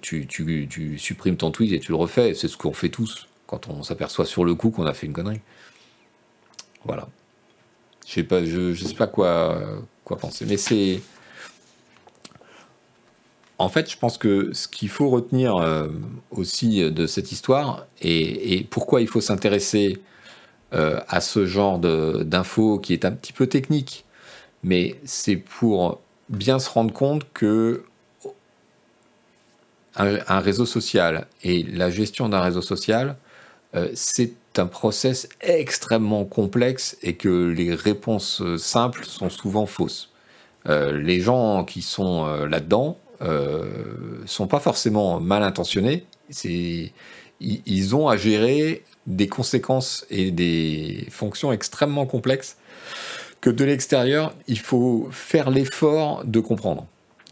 A: tu, tu, supprimes ton tweet et tu le refais. C'est ce qu'on fait tous quand on s'aperçoit sur le coup qu'on a fait une connerie. Voilà. Je sais pas, je sais pas quoi, quoi penser, mais c'est en fait, je pense que ce qu'il faut retenir euh, aussi de cette histoire, et, pourquoi il faut s'intéresser euh, à ce genre d'infos qui est un petit peu technique, mais c'est pour bien se rendre compte que un, réseau social et la gestion d'un réseau social, euh, c'est un process extrêmement complexe et que les réponses simples sont souvent fausses. les gens qui sont là-dedans, euh, sont pas forcément mal intentionnés. C'est, ils, ont à gérer des conséquences et des fonctions extrêmement complexes que de l'extérieur, il faut faire l'effort de comprendre.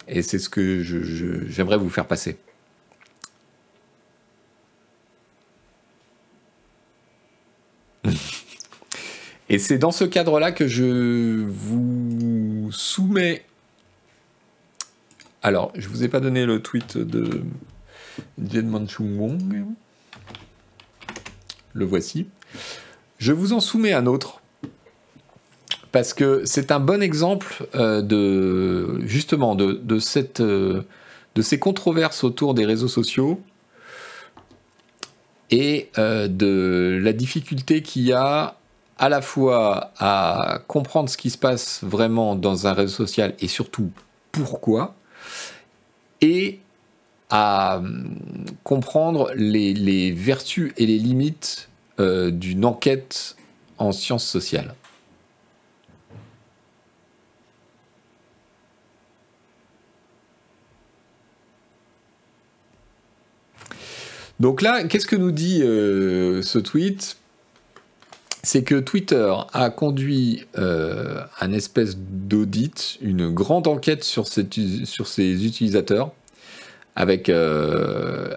A: Et c'est ce que j'aimerais vous faire passer. Et c'est dans ce cadre-là que je vous soumets alors, je vous ai pas donné le tweet de Jen Chung Wong. Le voici. Je vous en soumets un autre. parce que c'est un bon exemple euh, de justement euh, de ces controverses autour des réseaux sociaux et euh, de la difficulté qu'il y a à la fois à comprendre ce qui se passe vraiment dans un réseau social et surtout pourquoi, et à hum, comprendre les, vertus et les limites d'une enquête en sciences sociales. Donc là, qu'est-ce que nous dit euh, ce tweet? C'est que Twitter a conduit euh, un espèce d'audit, une grande enquête sur, ses utilisateurs, avec euh,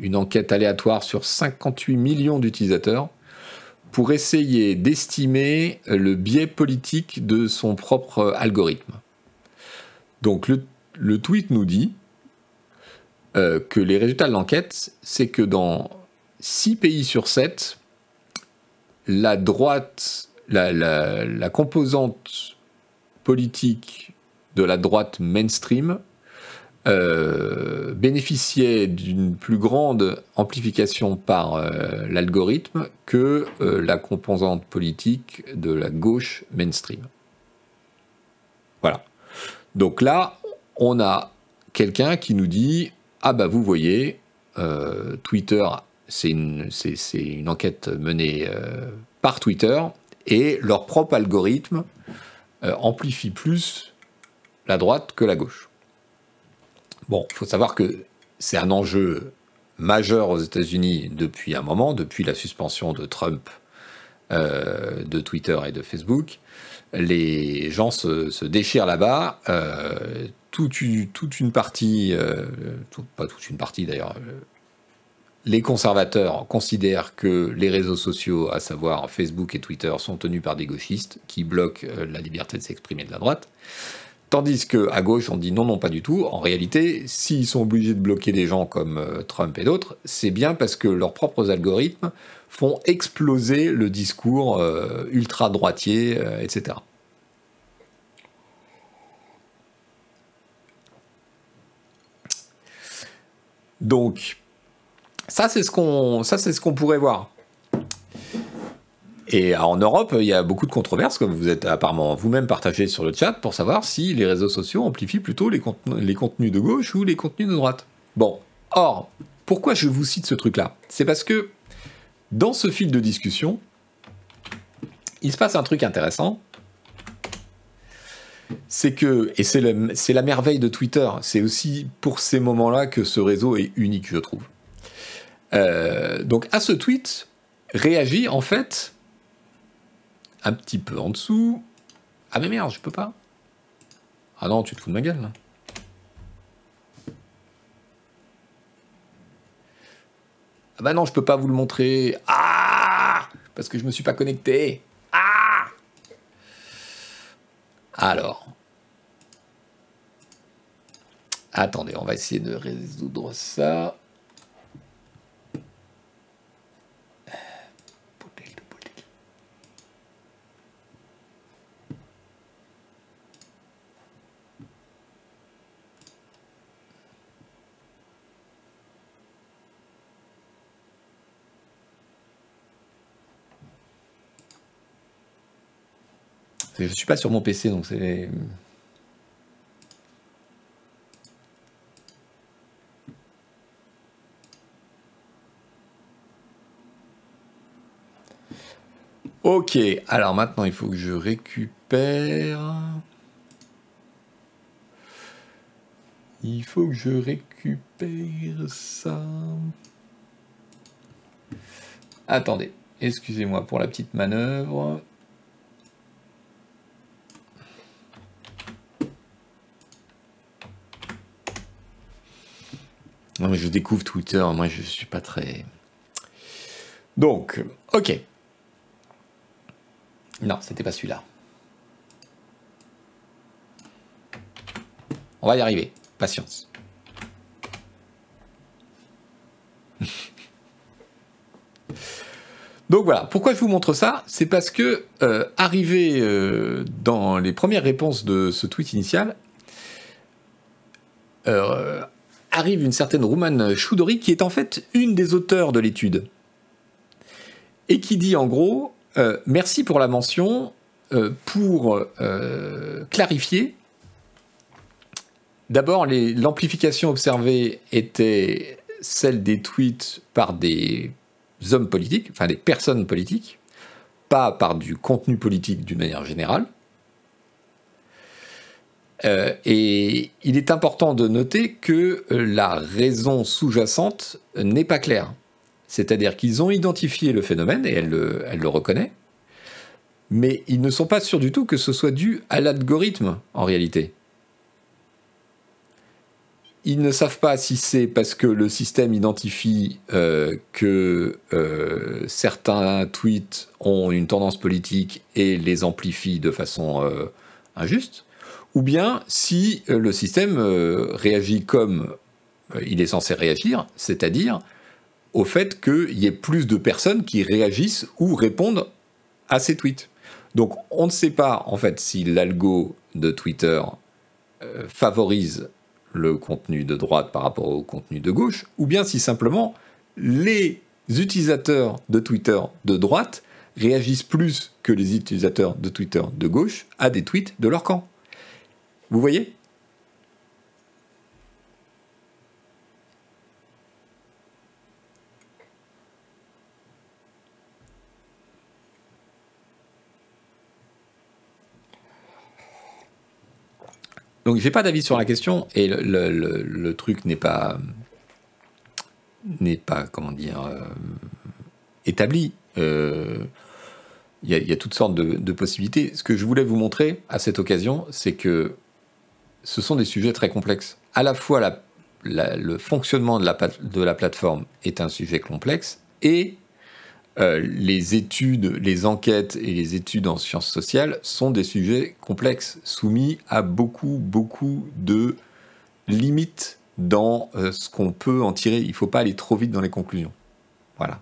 A: une enquête aléatoire sur 58 millions d'utilisateurs, pour essayer d'estimer le biais politique de son propre algorithme. Donc le tweet nous dit euh, que les résultats de l'enquête, c'est que dans 6 pays sur 7, la droite, la, composante politique de la droite mainstream euh, bénéficiait d'une plus grande amplification par euh, l'algorithme que la composante politique de la gauche mainstream. Voilà. Donc là, on a quelqu'un qui nous dit ah bah vous voyez, euh, Twitter, c'est une, enquête menée euh, par Twitter, et leur propre algorithme euh, amplifie plus la droite que la gauche. Bon, il faut savoir que c'est un enjeu majeur aux États-Unis depuis un moment, depuis la suspension de Trump de Twitter et de Facebook. Les gens se, déchirent là-bas toute une, partie, euh, pas toute une partie d'ailleurs, euh, les conservateurs considèrent que les réseaux sociaux, à savoir Facebook et Twitter, sont tenus par des gauchistes qui bloquent euh, la liberté de s'exprimer de la droite. Tandis qu'à gauche, on dit non, non, pas du tout. En réalité, s'ils sont obligés de bloquer des gens comme Trump et d'autres, c'est bien parce que leurs propres algorithmes font exploser le discours ultra-droitier, etc. Donc, ça, c'est ce qu'on, ce pourrait voir. Et en Europe, il y a beaucoup de controverses, comme vous êtes apparemment vous-même partagé sur le chat, pour savoir si les réseaux sociaux amplifient plutôt les, les contenus de gauche ou les contenus de droite. Bon, or, pourquoi je vous cite ce truc-là? C'est parce que dans ce fil de discussion, il se passe un truc intéressant, c'est que, et c'est la merveille de Twitter, c'est aussi pour ces moments-là que ce réseau est unique, je trouve. Euh, donc à ce tweet réagit en fait un petit peu en dessous. Ah mais merde, je peux pas. Ah non, tu te fous de ma gueule là. Ah bah non, je peux pas vous le montrer. Ah Parce que je me suis pas connecté. Alors. Attendez, on va essayer de résoudre ça. Je suis pas sur mon PC, donc c'est. Ok, alors maintenant il faut que je récupère. Il faut que je récupère ça. Attendez, excusez-moi pour la petite manœuvre. Non, mais je découvre Twitter, moi je suis pas très. Donc, ok. Non, c'était pas celui-là. On va y arriver. Patience. Donc voilà, pourquoi je vous montre ça? C'est parce que, euh, arrivé euh, dans les premières réponses de ce tweet initial, euh, arrive une certaine Rouman Choudori qui est en fait une des auteurs de l'étude. Et qui dit en gros Merci pour la mention, pour clarifier. D'abord, l'amplification observée était celle des tweets par des hommes politiques, enfin des personnes politiques, pas par du contenu politique d'une manière générale. Euh, et il est important de noter que la raison sous-jacente n'est pas claire. C'est-à-dire qu'ils ont identifié le phénomène, et elle le, reconnaît, mais ils ne sont pas sûrs du tout que ce soit dû à l'algorithme en réalité ils ne savent pas si c'est parce que le système identifie euh, que euh, certains tweets ont une tendance politique et les amplifie de façon euh, injuste, ou bien si le système réagit comme il est censé réagir, c'est-à-dire au fait qu'il y ait plus de personnes qui réagissent ou répondent à ces tweets. Donc on ne sait pas en fait si l'algo de Twitter favorise le contenu de droite par rapport au contenu de gauche, ou bien si simplement les utilisateurs de Twitter de droite réagissent plus que les utilisateurs de Twitter de gauche à des tweets de leur camp. Vous voyez? Donc j'ai pas d'avis sur la question et le, truc n'est pas n'est pas comment dire euh, établi. Euh, il y, a toutes sortes de, possibilités. Ce que je voulais vous montrer à cette occasion, c'est que ce sont des sujets très complexes. À la fois le fonctionnement de la, plateforme est un sujet complexe et euh, les études, les enquêtes et les études en sciences sociales sont des sujets complexes, soumis à beaucoup, beaucoup de limites dans euh, ce qu'on peut en tirer. Il ne faut pas aller trop vite dans les conclusions. Voilà.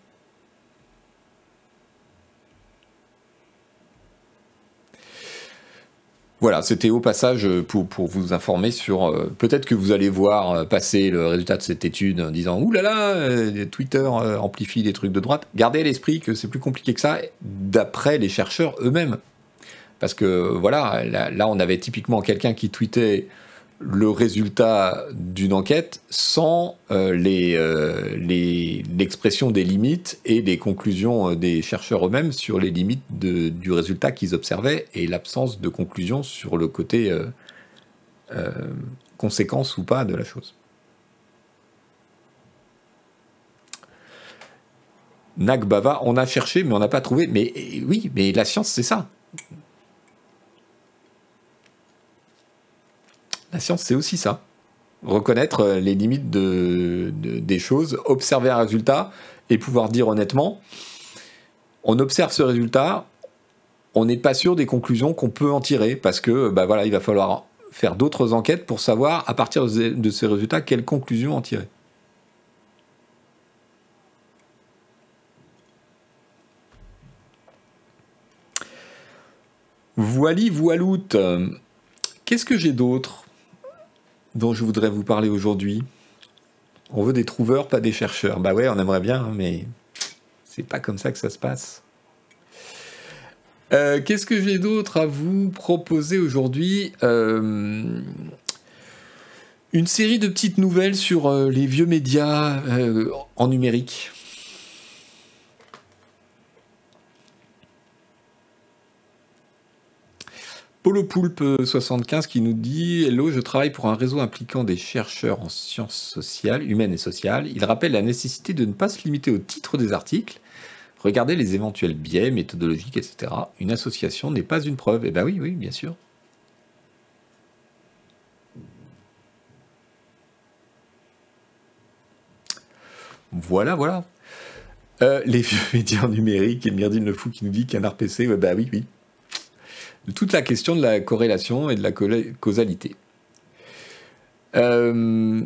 A: Voilà, c'était au passage pour, pour, vous informer sur. Euh, peut-être que vous allez voir euh, passer le résultat de cette étude en disant Ouh là là, euh, Twitter amplifie des trucs de droite. Gardez à l'esprit que c'est plus compliqué que ça, d'après les chercheurs eux-mêmes. Parce que voilà, là on avait typiquement quelqu'un qui tweetait le résultat d'une enquête sans euh, euh, l'expression des limites et des conclusions euh, des chercheurs eux-mêmes sur les limites du résultat qu'ils observaient et l'absence de conclusion sur le côté conséquence ou pas de la chose. Nagbava, on a cherché mais on n'a pas trouvé. Mais oui, mais la science c'est ça. La science, c'est aussi ça. Reconnaître euh, les limites de, des choses, observer un résultat et pouvoir dire honnêtement, on observe ce résultat, on n'est pas sûr des conclusions qu'on peut en tirer parce que bah voilà, il va falloir faire d'autres enquêtes pour savoir à partir de ces résultats quelles conclusions en tirer. Voili voiloute. Qu'est-ce que j'ai d'autre? Dont je voudrais vous parler aujourd'hui. On veut des trouveurs, pas des chercheurs. Bah ouais, on aimerait bien, hein, mais c'est pas comme ça que ça se passe. Euh, qu'est-ce que j'ai d'autre à vous proposer aujourd'hui euh, Une série de petites nouvelles sur euh, les vieux médias en numérique. Polo Poulpe 75 qui nous dit Hello, je travaille pour un réseau impliquant des chercheurs en sciences sociales, humaines et sociales. Il rappelle la nécessité de ne pas se limiter au titre des articles, regarder les éventuels biais méthodologiques, etc. Une association n'est pas une preuve. Eh bien oui, oui, bien sûr. Voilà, voilà. Euh, les vieux médias numériques et Myrdine Le Fou qui nous dit qu'un RPC, ouais, bah oui, oui de toute la question de la corrélation et de la causalité. Euh,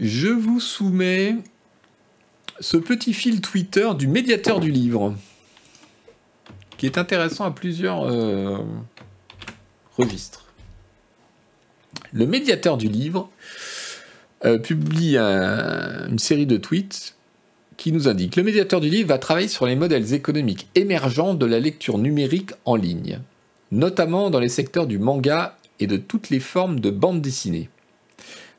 A: je vous soumets ce petit fil Twitter du médiateur du livre, qui est intéressant à plusieurs euh, registres. Le médiateur du livre euh, publie une série de tweets qui nous indique le médiateur du livre va travailler sur les modèles économiques émergents de la lecture numérique en ligne, notamment dans les secteurs du manga et de toutes les formes de bande dessinée.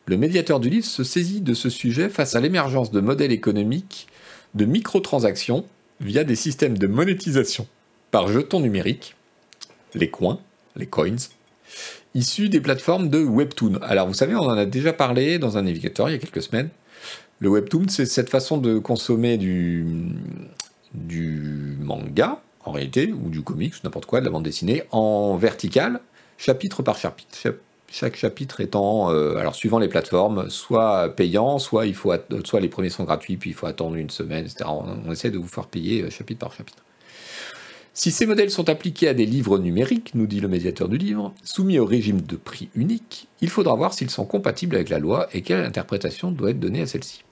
A: Le médiateur du livre se saisit de ce sujet face à l'émergence de modèles économiques de microtransactions via des systèmes de monétisation par jetons numériques, les coins, les coins, issus des plateformes de Webtoon. Alors vous savez, on en a déjà parlé dans un navigateur il y a quelques semaines. Le Webtoon, c'est cette façon de consommer du, du manga, en réalité, ou du comics, n'importe quoi, de la bande dessinée, en vertical, chapitre par chapitre. Chaque chapitre étant, euh, alors suivant les plateformes, soit payant, soit les premiers sont gratuits, puis il faut attendre une semaine, etc. On, essaie de vous faire payer euh, chapitre par chapitre. Si ces modèles sont appliqués à des livres numériques, nous dit le médiateur du livre, soumis au régime de prix unique, il faudra voir s'ils sont compatibles avec la loi et quelle interprétation doit être donnée à celle-ci.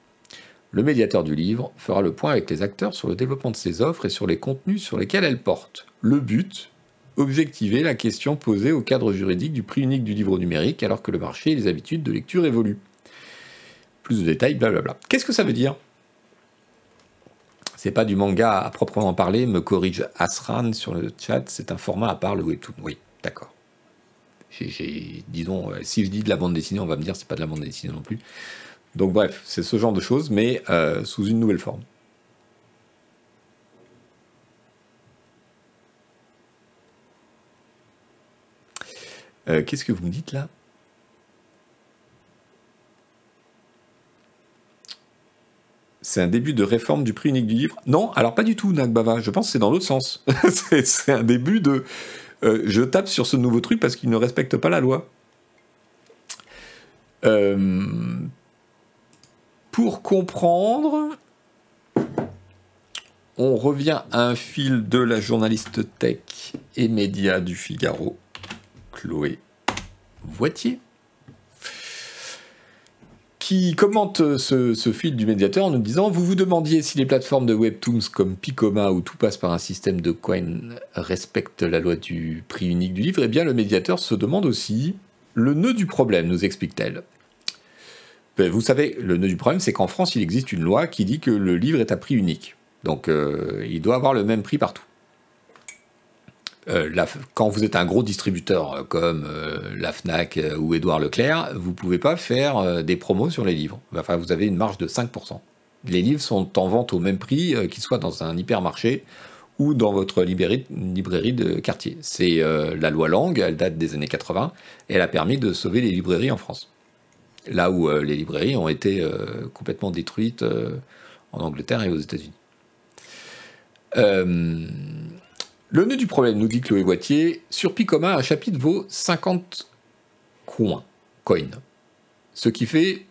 A: Le médiateur du livre fera le point avec les acteurs sur le développement de ces offres et sur les contenus sur lesquels elles portent. Le but, objectiver la question posée au cadre juridique du prix unique du livre numérique alors que le marché et les habitudes de lecture évoluent. Plus de détails, blablabla. Qu'est-ce que ça veut dire? C'est pas du manga à proprement parler, me corrige Asran sur le chat, c'est un format à part le webtoon. Oui, d'accord. disons, euh, si je dis de la bande dessinée, on va me dire c'est pas de la bande dessinée non plus. Donc bref, c'est ce genre de choses, mais euh, sous une nouvelle forme. Euh, qu'est-ce que vous me dites là? C'est un début de réforme du prix unique du livre? Non, alors pas du tout, Nagbava. Je pense que c'est dans l'autre sens. c'est un début de. Euh, je tape sur ce nouveau truc parce qu'il ne respecte pas la loi. Pour comprendre, on revient à un fil de la journaliste tech et média du Figaro. Chloé Voitier, qui commente ce, fil du médiateur en nous disant Vous vous demandiez si les plateformes de webtoons comme Picoma ou tout passe par un système de coin respectent la loi du prix unique du livre Eh bien, le médiateur se demande aussi le nœud du problème, nous explique-t-elle. Ben, vous savez, le nœud du problème, c'est qu'en France, il existe une loi qui dit que le livre est à prix unique. Donc, euh, il doit avoir le même prix partout. Euh, quand vous êtes un gros distributeur euh, comme la Fnac ou Édouard Leclerc, vous ne pouvez pas faire des promos sur les livres. Enfin, vous avez une marge de 5%. Les livres sont en vente au même prix qu'ils soient dans un hypermarché ou dans votre librairie, librairie de quartier. C'est la loi Lang, elle date des années 80, et elle a permis de sauver les librairies en France. Là où les librairies ont été complètement détruites en Angleterre et aux États-Unis. Le nœud du problème, nous dit Chloé Boitier, sur Picoma, un chapitre vaut 50 coins, coins, ce qui fait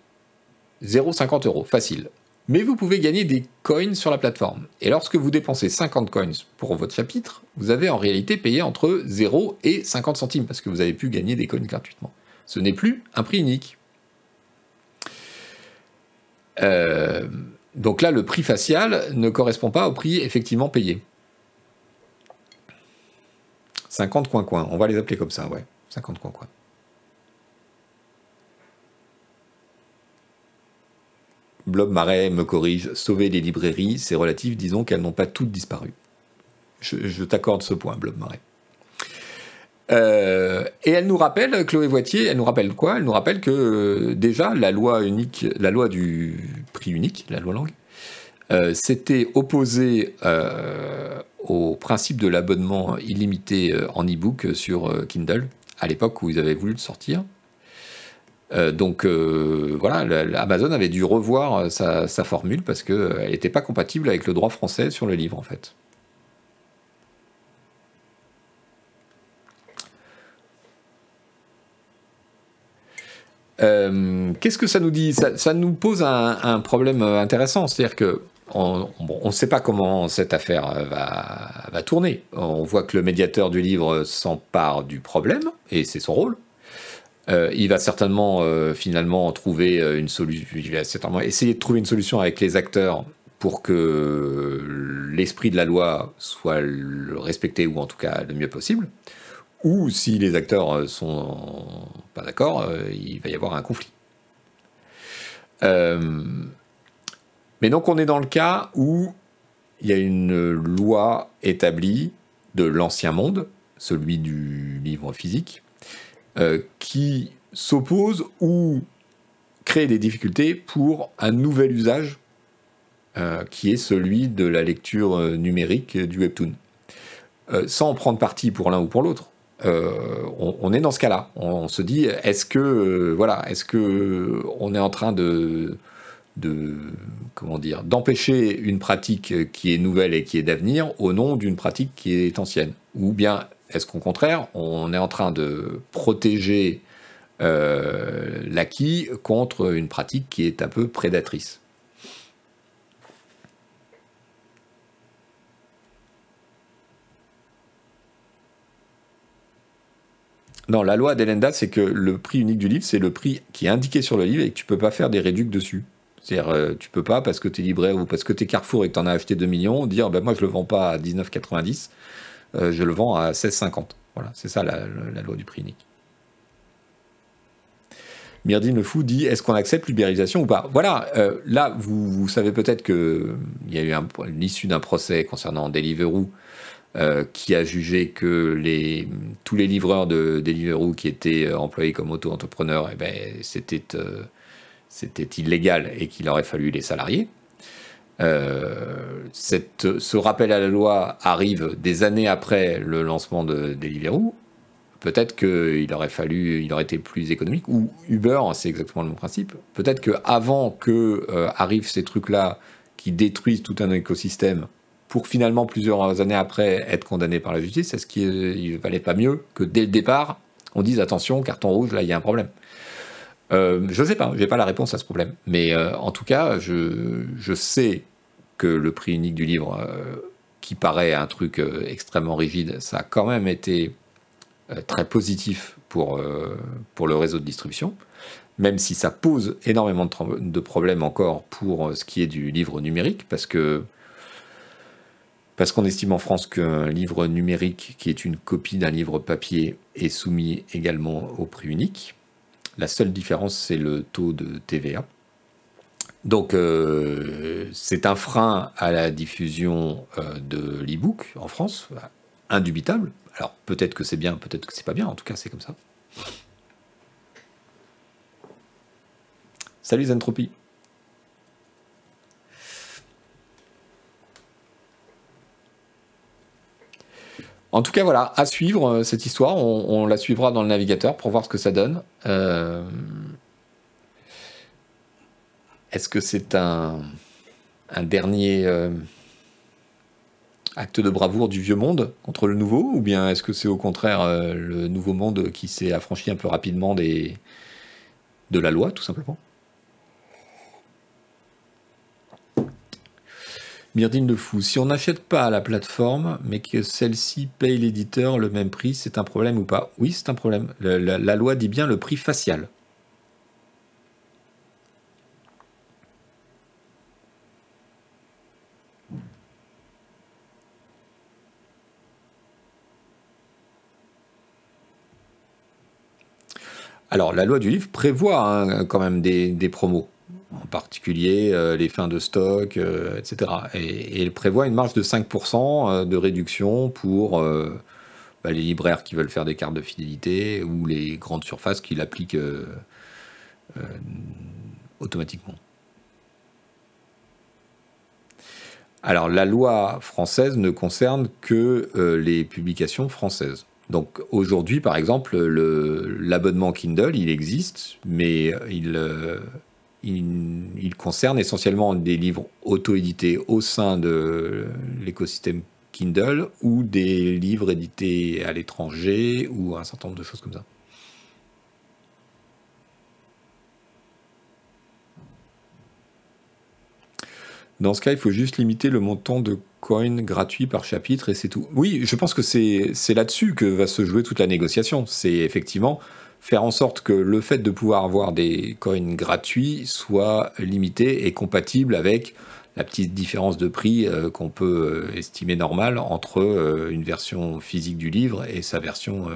A: 0,50 euros, facile. Mais vous pouvez gagner des coins sur la plateforme. Et lorsque vous dépensez 50 coins pour votre chapitre, vous avez en réalité payé entre 0 et 50 centimes, parce que vous avez pu gagner des coins gratuitement. Ce n'est plus un prix unique. Euh, donc là, le prix facial ne correspond pas au prix effectivement payé. 50 coins-coins, on va les appeler comme ça, ouais. 50 coins-coins. Blob Marais me corrige, sauver les librairies, c'est relatif, disons qu'elles n'ont pas toutes disparu. Je, t'accorde ce point, Blob Marais. Euh, et elle nous rappelle, Chloé Voitier, elle nous rappelle quoi? Elle nous rappelle que euh, déjà la loi unique, la loi du prix unique, la loi langue, euh, s'était opposée au principe de l'abonnement illimité en e-book sur Kindle, à l'époque où ils avaient voulu le sortir. Donc voilà, Amazon avait dû revoir sa, formule parce qu'elle n'était pas compatible avec le droit français sur le livre en fait. Qu'est-ce que ça nous dit? Ça, nous pose un, problème intéressant, c'est-à-dire que on ne sait pas comment cette affaire euh, va, tourner. On voit que le médiateur du livre s'empare du problème, et c'est son rôle. Euh, il va certainement euh, finalement trouver une solution. Il va certainement essayer de trouver une solution avec les acteurs pour que l'esprit de la loi soit respecté, ou en tout cas le mieux possible. Ou si les acteurs sont pas d'accord, il va y avoir un conflit. mais donc on est dans le cas où il y a une loi établie de l'ancien monde, celui du livre physique, euh, qui s'oppose ou crée des difficultés pour un nouvel usage euh, qui est celui de la lecture euh, numérique du webtoon. sans prendre parti pour l'un ou pour l'autre, on, est dans ce cas-là. On, se dit, est-ce que voilà, est-ce que on est en train de comment d'empêcher une pratique qui est nouvelle et qui est d'avenir au nom d'une pratique qui est ancienne? Ou bien est-ce qu'au contraire on est en train de protéger euh, l'acquis contre une pratique qui est un peu prédatrice? Non, la loi d'Elenda, c'est que le prix unique du livre, c'est le prix qui est indiqué sur le livre et que tu peux pas faire des réductions dessus. C'est-à-dire, euh, tu peux pas, parce que tu es libraire ou parce que tu es Carrefour et que tu en as acheté 2 millions, dire ben, moi je le vends pas à 19,90, euh, je le vends à 16,50. Voilà, c'est ça la, loi du prix unique. Myrdine le fou dit est-ce qu'on accepte l'ubérisation ou pas? Voilà, euh, là, vous, savez peut-être qu'il y a eu l'issue d'un procès concernant Deliveroo qui a jugé que tous les livreurs de Deliveroo qui étaient employés comme auto-entrepreneurs, eh ben, c'était c'était illégal et qu'il aurait fallu les salariés. Euh, ce rappel à la loi arrive des années après le lancement de Deliveroo. Peut-être qu'il aurait fallu, il aurait été plus économique. Ou Uber, c'est exactement le même principe. Peut-être que euh, arrivent ces trucs-là qui détruisent tout un écosystème, pour finalement plusieurs années après être condamné par la justice, est-ce qu'il ne valait pas mieux que dès le départ, on dise attention, carton rouge, là il y a un problème euh, je ne sais pas, je n'ai pas la réponse à ce problème. Mais euh, en tout cas, je, sais que le prix unique du livre, euh, qui paraît un truc extrêmement rigide, ça a quand même été très positif pour, pour le réseau de distribution, même si ça pose énormément de problèmes encore pour ce qui est du livre numérique, parce que parce qu'on estime en France qu'un livre numérique qui est une copie d'un livre papier est soumis également au prix unique. La seule différence, c'est le taux de TVA. Donc, euh, c'est un frein à la diffusion euh, de l'e-book en France, indubitable. Alors, peut-être que c'est bien, peut-être que c'est pas bien, en tout cas, c'est comme ça. Salut Zentropie. En tout cas, voilà, à suivre euh, cette histoire. On, la suivra dans le navigateur pour voir ce que ça donne. Euh, est-ce que c'est un, dernier euh, acte de bravoure du vieux monde contre le nouveau? Ou bien est-ce que c'est au contraire le nouveau monde qui s'est affranchi un peu rapidement de la loi, tout simplement? Myrdine de fou. Si on n'achète pas la plateforme, mais que celle-ci paye l'éditeur le même prix, c'est un problème ou pas? Oui, c'est un problème. La, loi dit bien le prix facial. Alors, la loi du livre prévoit hein, quand même des promos en particulier euh, les fins de stock, euh, etc. Et, elle prévoit une marge de 5% euh, de réduction pour bah, les libraires qui veulent faire des cartes de fidélité ou les grandes surfaces qui l'appliquent automatiquement. Alors la loi française ne concerne que les publications françaises. Donc aujourd'hui, par exemple, l'abonnement Kindle, il existe, mais il, il, concerne essentiellement des livres auto-édités au sein de l'écosystème Kindle ou des livres édités à l'étranger ou un certain nombre de choses comme ça. Dans ce cas, il faut juste limiter le montant de coins gratuits par chapitre et c'est tout. Oui, je pense que c'est là-dessus que va se jouer toute la négociation. C'est effectivement faire en sorte que le fait de pouvoir avoir des coins gratuits soit limité et compatible avec la petite différence de prix qu'on peut estimer normale entre une version physique du livre et sa version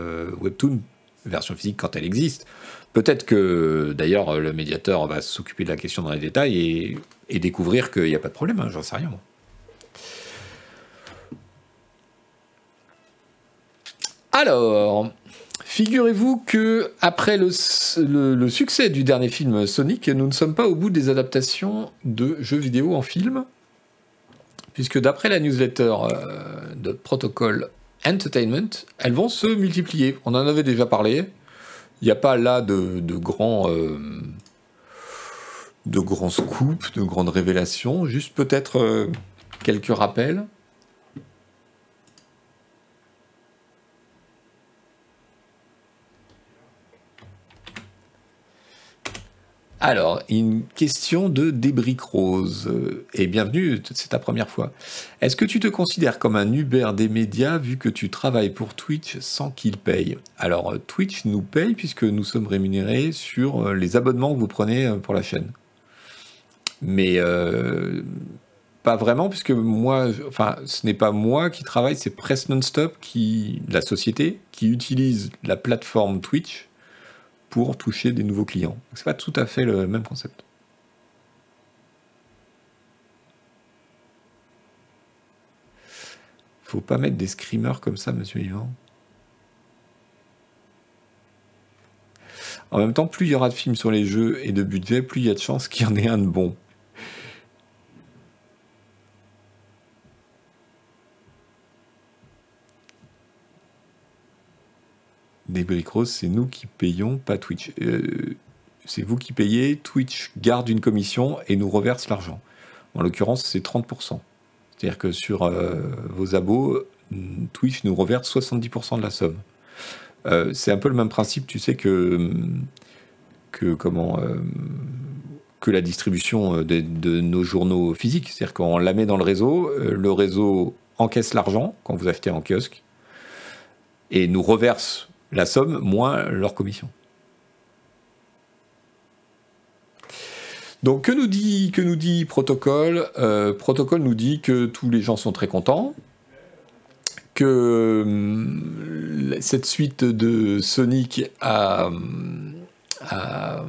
A: webtoon, version physique quand elle existe. Peut-être que d'ailleurs le médiateur va s'occuper de la question dans les détails et, découvrir qu'il n'y a pas de problème, hein, j'en sais rien. Moi. Alors, figurez-vous que après le, succès du dernier film Sonic, nous ne sommes pas au bout des adaptations de jeux vidéo en film, puisque d'après la newsletter euh, de Protocol Entertainment, elles vont se multiplier. On en avait déjà parlé. Il n'y a pas là de, grands euh, de grands scoops, de grandes révélations, juste peut-être euh, quelques rappels. Alors, une question de Débric Rose. Et bienvenue, c'est ta première fois. Est-ce que tu te considères comme un Uber des médias vu que tu travailles pour Twitch sans qu'il paye Alors, Twitch nous paye puisque nous sommes rémunérés sur euh, les abonnements que vous prenez euh, pour la chaîne. Mais euh, pas vraiment, puisque moi, enfin, ce n'est pas moi qui travaille, c'est Press Nonstop, qui, la société, qui utilise la plateforme Twitch pour toucher des nouveaux clients. C'est pas tout à fait le même concept. Faut pas mettre des screamers comme ça, monsieur Yvan. En même temps, plus il y aura de films sur les jeux et de budget, plus il y a de chances qu'il y en ait un de bon. Des c'est nous qui payons, pas Twitch. Euh, c'est vous qui payez, Twitch garde une commission et nous reverse l'argent. En l'occurrence, c'est 30%. C'est-à-dire que sur euh, vos abos, Twitch nous reverse 70% de la somme. Euh, c'est un peu le même principe, tu sais, que, que, comment, que la distribution de, de, nos journaux physiques. C'est-à-dire qu'on la met dans le réseau, le réseau encaisse l'argent quand vous achetez en kiosque et nous reverse la somme moins leur commission. Donc que nous dit, que nous dit Protocole? Euh, Protocole nous dit que tous les gens sont très contents, que hum, cette suite de Sonic a, a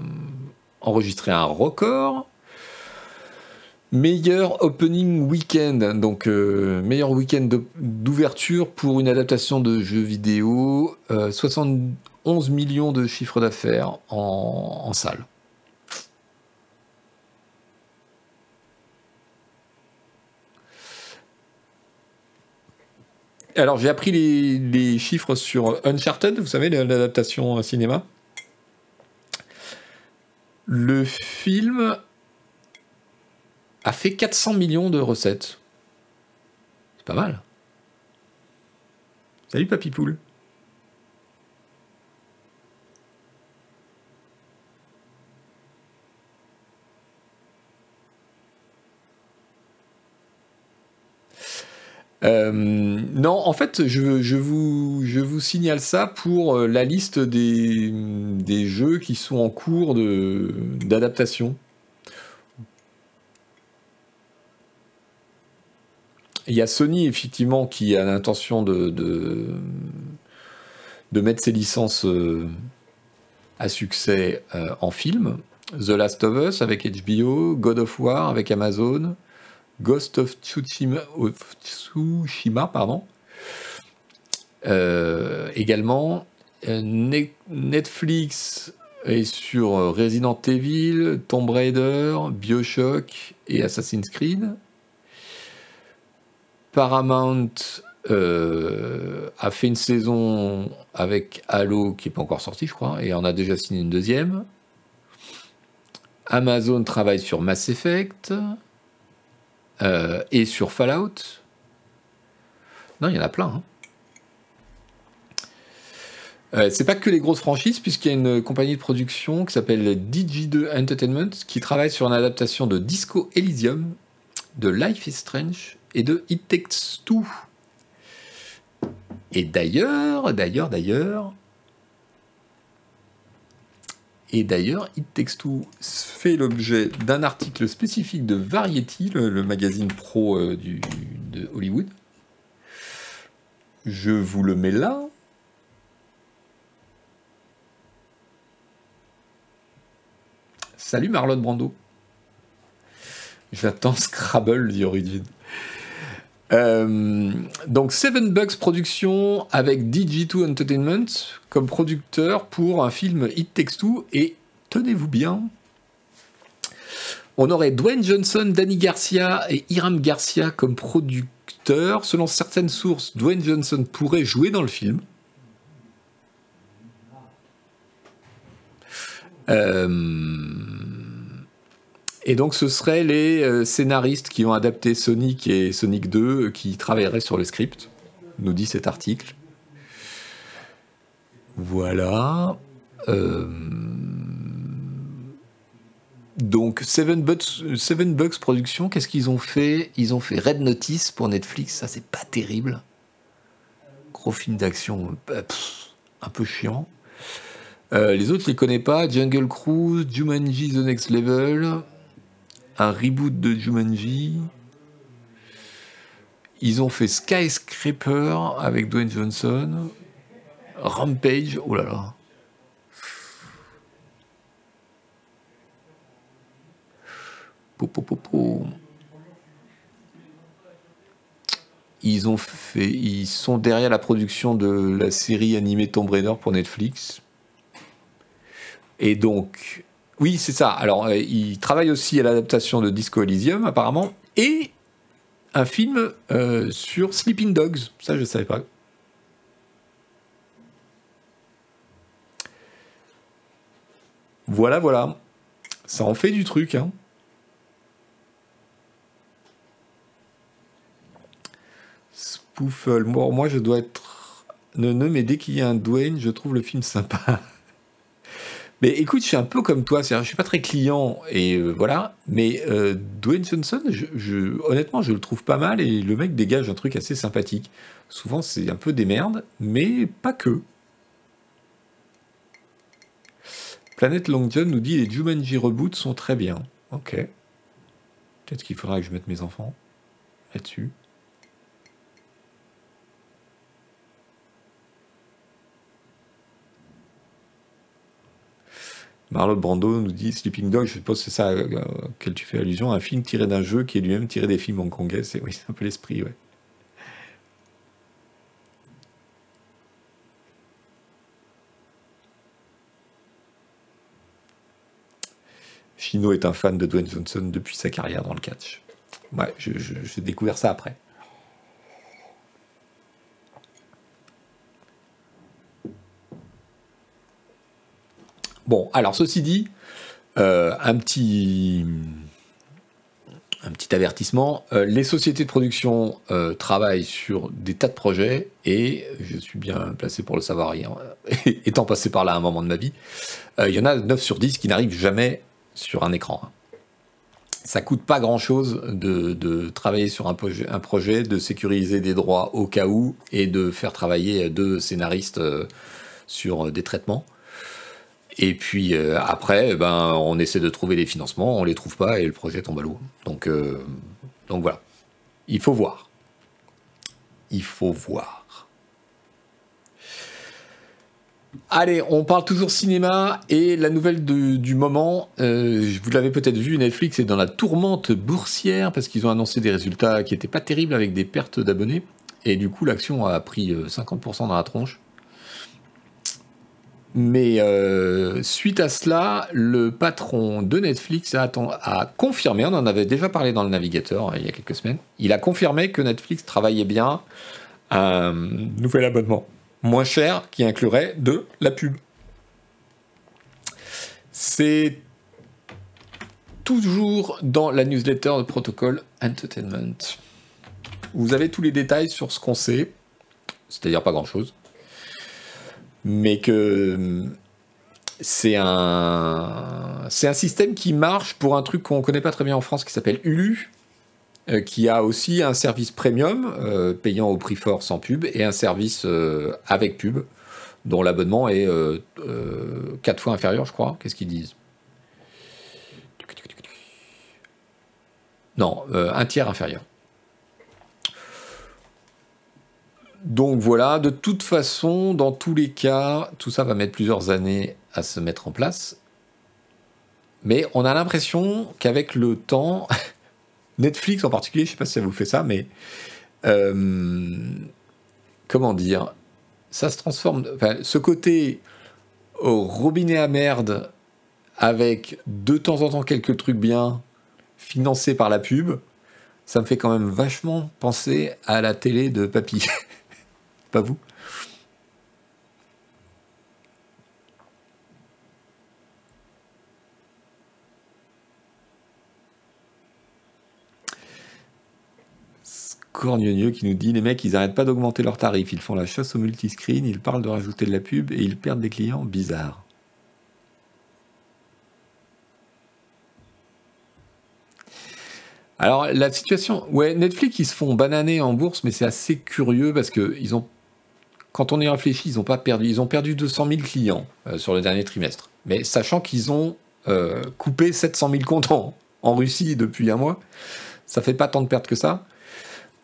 A: enregistré un record, Meilleur opening week-end, donc euh, meilleur week-end d'ouverture pour une adaptation de jeu vidéo, 71 euh, millions de chiffre d'affaires en, salle. Alors j'ai appris les, les, chiffres sur Uncharted, vous savez, l'adaptation cinéma. Le film a fait 400 millions de recettes. C'est pas mal. Salut Papy Poule. Euh, non, en fait, je, je, vous, je, vous, signale ça pour euh, la liste des, des jeux qui sont en cours d'adaptation. Il y a Sony, effectivement, qui a l'intention de, mettre ses licences euh, à succès euh, en film. The Last of Us avec HBO, God of War avec Amazon, Ghost of Tsushima, pardon. Euh, également, Netflix est sur Resident Evil, Tomb Raider, Bioshock et Assassin's Creed. Paramount euh, a fait une saison avec Halo qui n'est pas encore sorti, je crois, et on a déjà signé une deuxième. Amazon travaille sur Mass Effect euh, et sur Fallout. Non, il y en a plein. Hein. Euh, c'est pas que les grosses franchises, puisqu'il y a une compagnie de production qui s'appelle Digi2 Entertainment qui travaille sur une adaptation de Disco Elysium, de Life is Strange et de It Takes Two. Et d'ailleurs, d'ailleurs, d'ailleurs, Et d'ailleurs, It Takes Two fait l'objet d'un article spécifique de Variety, le, magazine pro euh, de Hollywood. Je vous le mets là. Salut Marlon Brando. J'attends Scrabble, dit Origin. Euh, donc Seven Bucks Production avec DG2 Entertainment comme producteur pour un film It Takes Two et tenez-vous bien, on aurait Dwayne Johnson, Danny Garcia et Iram Garcia comme producteurs. Selon certaines sources, Dwayne Johnson pourrait jouer dans le film. Euh, et donc ce seraient les euh, scénaristes qui ont adapté Sonic et Sonic 2 euh, qui travailleraient sur le script, nous dit cet article. Voilà. Euh, donc Seven Bucks, Productions, qu'est-ce qu'ils ont fait? Ils ont fait Red Notice pour Netflix, ça c'est pas terrible. Gros film d'action, un peu chiant. les autres, je les connais pas. Jungle Cruise, Jumanji The Next Level, un reboot de Jumanji. Ils ont fait Skyscraper avec Dwayne Johnson. Rampage, oh là là. Ils ont fait, ils sont derrière la production de la série animée Tomb Raider pour Netflix. Et donc, oui, c'est ça. Alors, euh, il travaille aussi à l'adaptation de Disco Elysium, apparemment, et un film euh, sur Sleeping Dogs. Ça, je ne savais pas. Voilà, voilà. Ça en fait du truc, hein. Spoofle. Moi, moi, je dois être. Ne, ne, mais dès qu'il y a un Dwayne, je trouve le film sympa. Mais écoute, je suis un peu comme toi, je suis pas très client et euh, voilà. Mais euh, Dwayne Johnson, honnêtement, je le trouve pas mal et le mec dégage un truc assez sympathique. Souvent, c'est un peu des merdes, mais pas que. Planète Long John nous dit les Jumanji Reboot sont très bien. Ok. Peut-être qu'il faudra que je mette mes enfants là-dessus. Marlon Brando nous dit Sleeping Dog, je suppose que c'est ça euh, auquel tu fais allusion, un film tiré d'un jeu qui est lui-même tiré des films hongkongais. C'est oui, un peu l'esprit, ouais. Chino est un fan de Dwayne Johnson depuis sa carrière dans le catch. Ouais, j'ai découvert ça après. Bon, alors ceci dit, euh, un petit avertissement. Euh, les sociétés de production euh, travaillent sur des tas de projets et je suis bien placé pour le savoir, étant passé par là à un moment de ma vie. Il y en a 9 sur 10 qui n'arrivent jamais sur un écran. Ça coûte pas grand chose de, travailler sur un projet, un projet, de sécuriser des droits au cas où et de faire travailler deux scénaristes sur des traitements. Et puis euh, après, eh ben, on essaie de trouver des financements, on les trouve pas et le projet tombe à l'eau. Donc, euh, donc voilà. Il faut voir. Il faut voir. Allez, on parle toujours cinéma et la nouvelle du moment, euh, vous l'avez peut-être vu, Netflix est dans la tourmente boursière parce qu'ils ont annoncé des résultats qui n'étaient pas terribles avec des pertes d'abonnés. Et du coup, l'action a pris 50% dans la tronche. Mais euh, suite à cela, le patron de Netflix a, confirmé, on en avait déjà parlé dans le navigateur euh, il y a quelques semaines, il a confirmé que Netflix travaillait bien un nouvel abonnement moins cher qui inclurait de la pub. C'est toujours dans la newsletter de Protocol Entertainment. Vous avez tous les détails sur ce qu'on sait, c'est-à-dire pas grand-chose mais que c'est un, c'est un système qui marche pour un truc qu'on ne connaît pas très bien en France qui s'appelle Ulu, euh, qui a aussi un service premium, euh, payant au prix fort sans pub, et un service euh, avec pub. dont l'abonnement est 4 euh, euh, fois inférieur, je crois. Qu'est-ce qu'ils disent? Non, un tiers inférieur. Donc voilà, de toute façon, dans tous les cas, tout ça va mettre plusieurs années à se mettre en place. Mais on a l'impression qu'avec le temps, Netflix en particulier, je sais pas si ça vous fait ça, mais comment dire, ça se transforme. ce côté au robinet à merde avec de temps en temps quelques trucs bien financés par la pub, ça me fait quand même vachement penser à la télé de papy. Vous Cornieux qui nous dit les mecs, ils n'arrêtent pas d'augmenter leurs tarifs. Ils font la chasse au multiscreen, ils parlent de rajouter de la pub et ils perdent des clients bizarres. Alors la situation, ouais, Netflix ils se font bananer en bourse, mais c'est assez curieux parce que ils ont, quand on y réfléchit, ils ont pas perdu, ils ont perdu 200 000 clients euh, sur le dernier trimestre. Mais sachant qu'ils ont euh, coupé 700 000 comptes en, en Russie depuis un mois, ça fait pas tant de pertes que ça.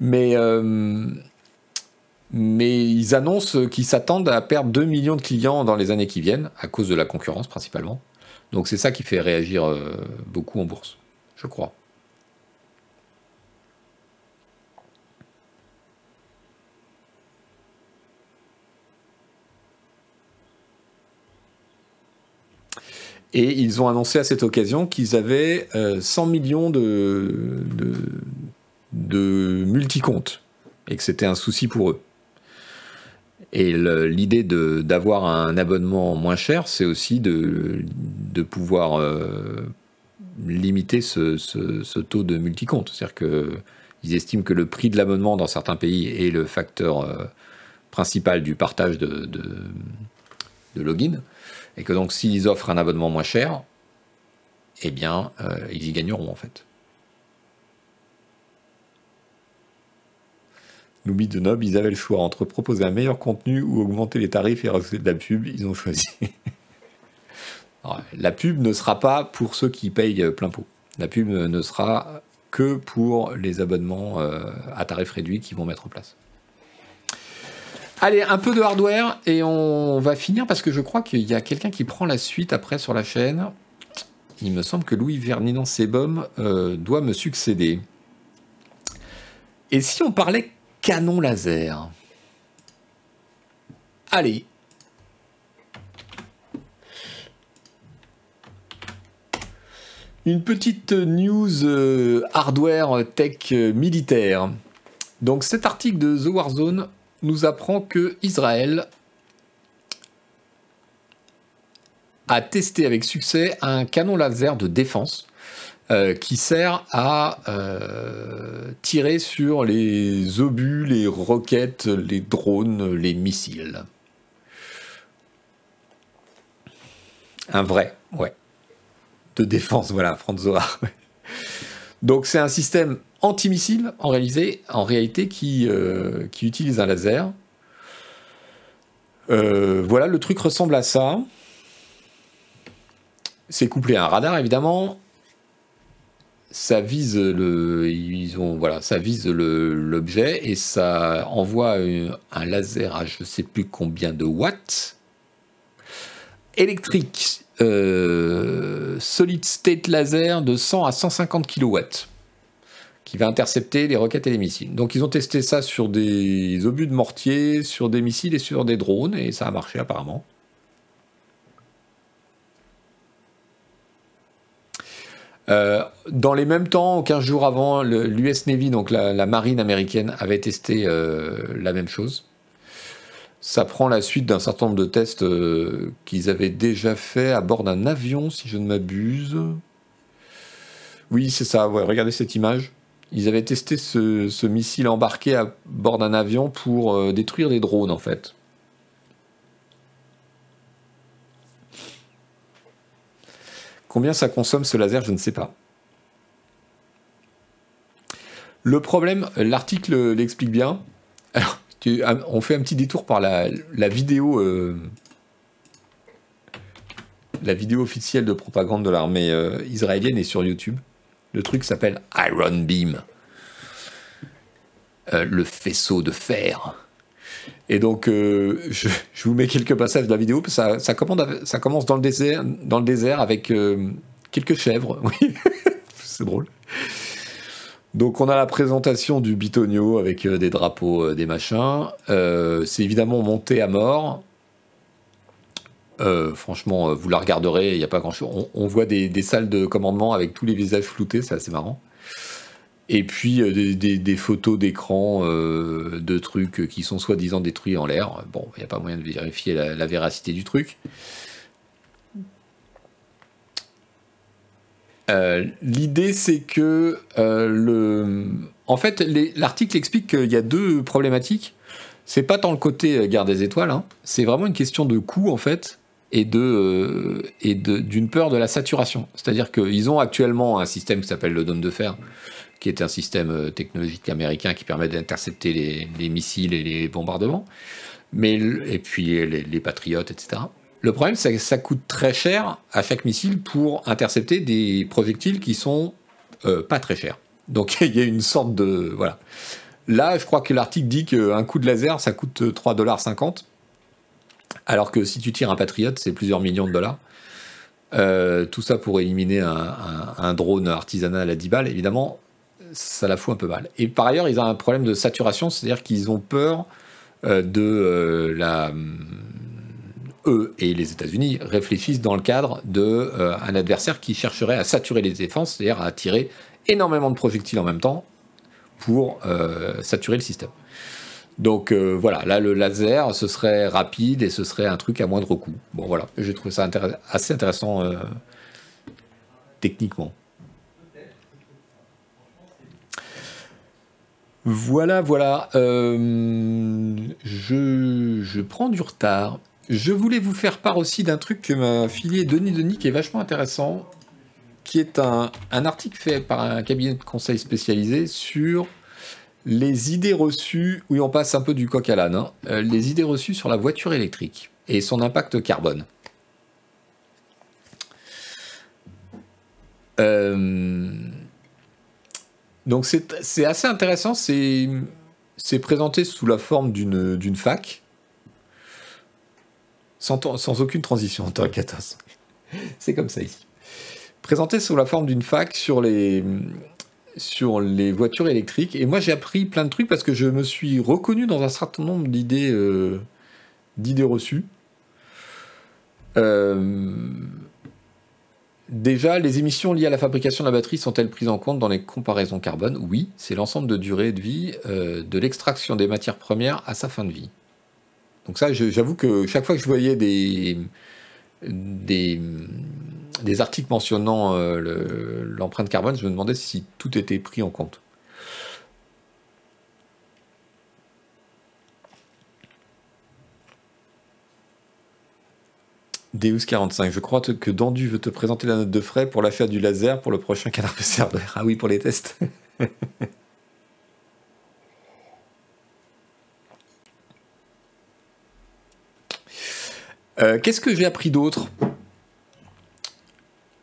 A: Mais, euh, mais ils annoncent qu'ils s'attendent à perdre 2 millions de clients dans les années qui viennent, à cause de la concurrence principalement. Donc c'est ça qui fait réagir beaucoup en bourse, je crois. Et ils ont annoncé à cette occasion qu'ils avaient 100 euh, millions de, de multi-comptes et que c'était un souci pour eux. Et l'idée d'avoir un abonnement moins cher, c'est aussi de, de pouvoir euh, limiter ce, ce, taux de multi-compte. C'est-à-dire qu'ils estiment que le prix de l'abonnement dans certains pays est le facteur euh, principal du partage de, de, login. Et que donc s'ils offrent un abonnement moins cher, eh bien, euh, ils y gagneront en fait. Louis de Nob, ils avaient le choix entre proposer un meilleur contenu ou augmenter les tarifs et rajouter de la pub. Ils ont choisi. la pub ne sera pas pour ceux qui payent plein pot. La pub ne sera que pour les abonnements euh, à tarif réduit qu'ils vont mettre en place. Allez, un peu de hardware et on va finir parce que je crois qu'il y a quelqu'un qui prend la suite après sur la chaîne. Il me semble que Louis Verninon Sebum euh, doit me succéder. Et si on parlait canon laser? Allez. Une petite news euh, hardware tech euh, militaire. Donc cet article de The Warzone nous apprend que Israël a testé avec succès un canon laser de défense euh, qui sert à euh, tirer sur les obus, les roquettes, les drones, les missiles. Un vrai, ouais. De défense, voilà, Franzora. Donc c'est un système anti-missile en, en réalité qui, euh, qui utilise un laser. voilà, le truc ressemble à ça. C'est couplé à un radar évidemment ça vise le, ils ont, voilà, ça vise l'objet et ça envoie un laser à je sais plus combien de watts électrique euh, solid state laser de 100 à 150 kW qui va intercepter les roquettes et les missiles. Donc ils ont testé ça sur des obus de mortier, sur des missiles et sur des drones et ça a marché apparemment. Euh, dans les mêmes temps, 15 jours avant, l'US Navy, donc la, marine américaine, avait testé euh, la même chose. Ça prend la suite d'un certain nombre de tests euh, qu'ils avaient déjà fait à bord d'un avion, si je ne m'abuse. Oui, c'est ça, regardez cette image. Ils avaient testé ce, ce missile embarqué à bord d'un avion pour détruire des drones, en fait. Combien ça consomme ce laser, je ne sais pas. Le problème, l'article l'explique bien. Alors, on fait un petit détour par la, vidéo. Euh, la vidéo officielle de propagande de l'armée euh, israélienne est sur YouTube. Le truc s'appelle Iron Beam. Euh, le faisceau de fer. Et donc, je, vous mets quelques passages de la vidéo. Ça, commence dans le désert, avec quelques chèvres. C'est drôle. Donc on a la présentation du bitonio avec euh, des drapeaux, euh, des machins. Euh, c'est évidemment monté à mort. franchement, vous la regarderez, il n'y a pas grand-chose. On, voit des, salles de commandement avec tous les visages floutés, c'est assez marrant. Et puis des, photos d'écran de trucs qui sont soi-disant détruits en l'air. Bon, il n'y a pas moyen de vérifier la véracité du truc. Euh, l'idée, c'est que euh. En fait, l'article explique qu'il y a deux problématiques. C'est pas tant le côté euh, guerre des étoiles, hein. c'est vraiment une question de coût en fait et d'une peur de la saturation. C'est-à-dire qu'ils ont actuellement un système qui s'appelle le dôme de fer, qui est un système technologique américain qui permet d'intercepter les, missiles et les bombardements, mais et puis les patriotes, etc. Le problème, c'est que ça coûte très cher à chaque missile pour intercepter des projectiles qui sont euh, pas très chers. Donc il y a une sorte de. Voilà. Là, je crois que l'article dit qu'un coup de laser, ça coûte 3,50$. Alors que si tu tires un Patriot, c'est plusieurs millions de dollars. Euh, tout ça pour éliminer un, drone artisanal à 10 balles, évidemment, ça la fout un peu mal. Et par ailleurs, ils ont un problème de saturation, c'est-à-dire qu'ils ont peur euh, de la eux et les États-Unis réfléchissent dans le cadre d'un euh, adversaire qui chercherait à saturer les défenses, c'est-à-dire à tirer énormément de projectiles en même temps pour euh, saturer le système. Donc euh, voilà, là le laser, ce serait rapide et ce serait un truc à moindre coût. Bon voilà, j'ai trouvé ça assez intéressant techniquement. Voilà, voilà. je, je prends du retard. Je voulais vous faire part aussi d'un truc que m'a filé Denis Denis qui est vachement intéressant, qui est un, article fait par un cabinet de conseil spécialisé sur les idées reçues, oui on passe un peu du coq à l'âne, hein, euh, les idées reçues sur la voiture électrique et son impact carbone. Euh, donc c'est assez intéressant, c'est présenté sous la forme d'une fac sans, aucune transition en 14. C'est comme ça ici. Présenté sous la forme d'une fac sur les, sur les voitures électriques. Et moi, j'ai appris plein de trucs parce que je me suis reconnu dans un certain nombre d'idées euh, d'idées reçues. Euh, déjà, les émissions liées à la fabrication de la batterie sont-elles prises en compte dans les comparaisons carbone? Oui, c'est l'ensemble de durée de vie euh, de l'extraction des matières premières à sa fin de vie. Donc ça, j'avoue que chaque fois que je voyais des, des, articles mentionnant euh, l'empreinte carbone, je me demandais si tout était pris en compte. Deus 45, je crois que Dandu veut te présenter la note de frais pour l'achat du laser pour le prochain canard PCR. Ah oui, pour les tests. Euh, qu'est-ce que j'ai appris d'autre?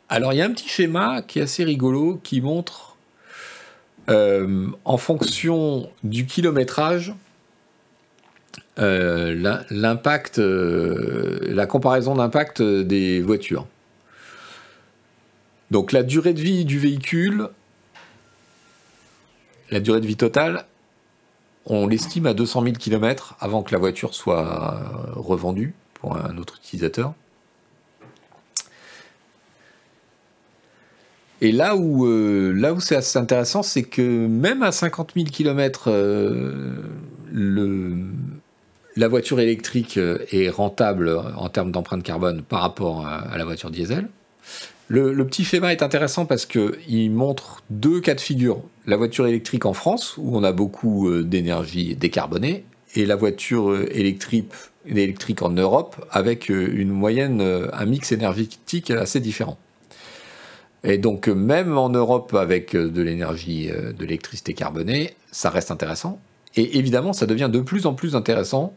A: Alors, il y a un petit schéma qui est assez rigolo qui montre euh, en fonction du kilométrage euh, l'impact, la comparaison d'impact des voitures. Donc la durée de vie du véhicule, la durée de vie totale, on l'estime à 200 000 km avant que la voiture soit revendue pour un autre utilisateur. Et là où, euh, là où c'est assez intéressant, c'est que même à 50 000 km, la voiture électrique euh, est rentable en termes d'empreinte carbone par rapport à, la voiture diesel. Le, le, petit schéma est intéressant parce qu'il montre deux cas de figure. La voiture électrique en France, où on a beaucoup euh, d'énergie décarbonée, et la voiture électrique électrique en Europe avec euh, une moyenne, euh, un mix énergétique assez différent. Et donc même en Europe avec euh, de l'énergie, de l'électricité carbonée, ça reste intéressant. Et évidemment, ça devient de plus en plus intéressant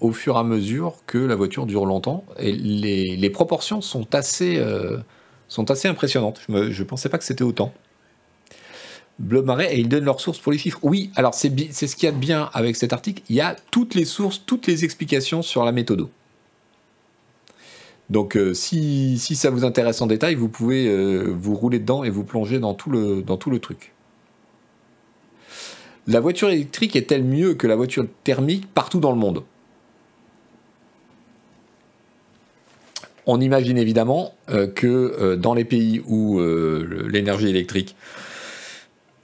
A: au fur et à mesure que la voiture dure longtemps. Et les, proportions sont assez, euh, sont assez impressionnantes. Je ne pensais pas que c'était autant. Blob Marais, et ils donnent leurs sources pour les chiffres. Oui, alors c'est ce qu'il y a de bien avec cet article. Il y a toutes les sources, toutes les explications sur la méthode. Donc euh, si, ça vous intéresse en détail, vous pouvez euh, vous rouler dedans et vous plonger dans tout le, dans tout le truc. La voiture électrique est-elle mieux que la voiture thermique partout dans le monde? On imagine évidemment euh, que dans les pays où l'énergie électrique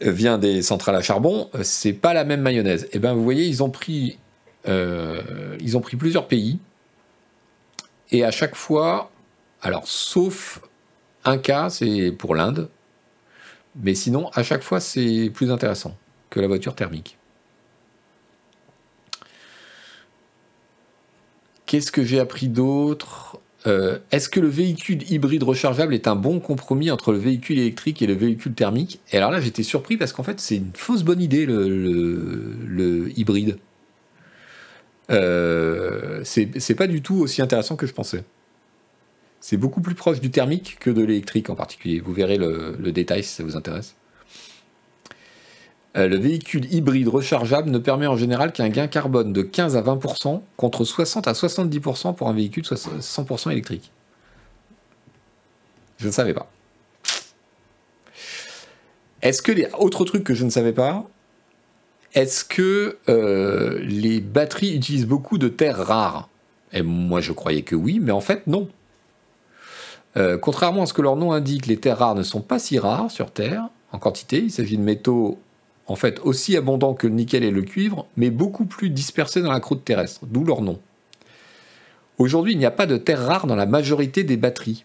A: vient des centrales à charbon, c'est pas la même mayonnaise. Et eh ben vous voyez, ils ont pris, ils ont pris plusieurs pays et à chaque fois, alors sauf un cas, c'est pour l'Inde, mais sinon, à chaque fois, c'est plus intéressant que la voiture thermique. Qu'est-ce que j'ai appris d'autre? Euh, Est-ce que le véhicule hybride rechargeable est un bon compromis entre le véhicule électrique et le véhicule thermique? Et alors là, j'étais surpris parce qu'en fait, c'est une fausse bonne idée, le hybride. Euh, c'est pas du tout aussi intéressant que je pensais. C'est beaucoup plus proche du thermique que de l'électrique en particulier. Vous verrez le, détail si ça vous intéresse. Euh, le véhicule hybride rechargeable ne permet en général qu'un gain carbone de 15 à 20% contre 60 à 70% pour un véhicule 100% électrique. Je ne savais pas. Est-ce que les autres trucs que je ne savais pas, est-ce que euh, les batteries utilisent beaucoup de terres rares? Et moi, je croyais que oui, mais en fait, non. Euh, contrairement à ce que leur nom indique, les terres rares ne sont pas si rares sur Terre en quantité. Il s'agit de métaux en fait aussi abondants que le nickel et le cuivre, mais beaucoup plus dispersés dans la croûte terrestre, d'où leur nom. Aujourd'hui, il n'y a pas de terres rares dans la majorité des batteries.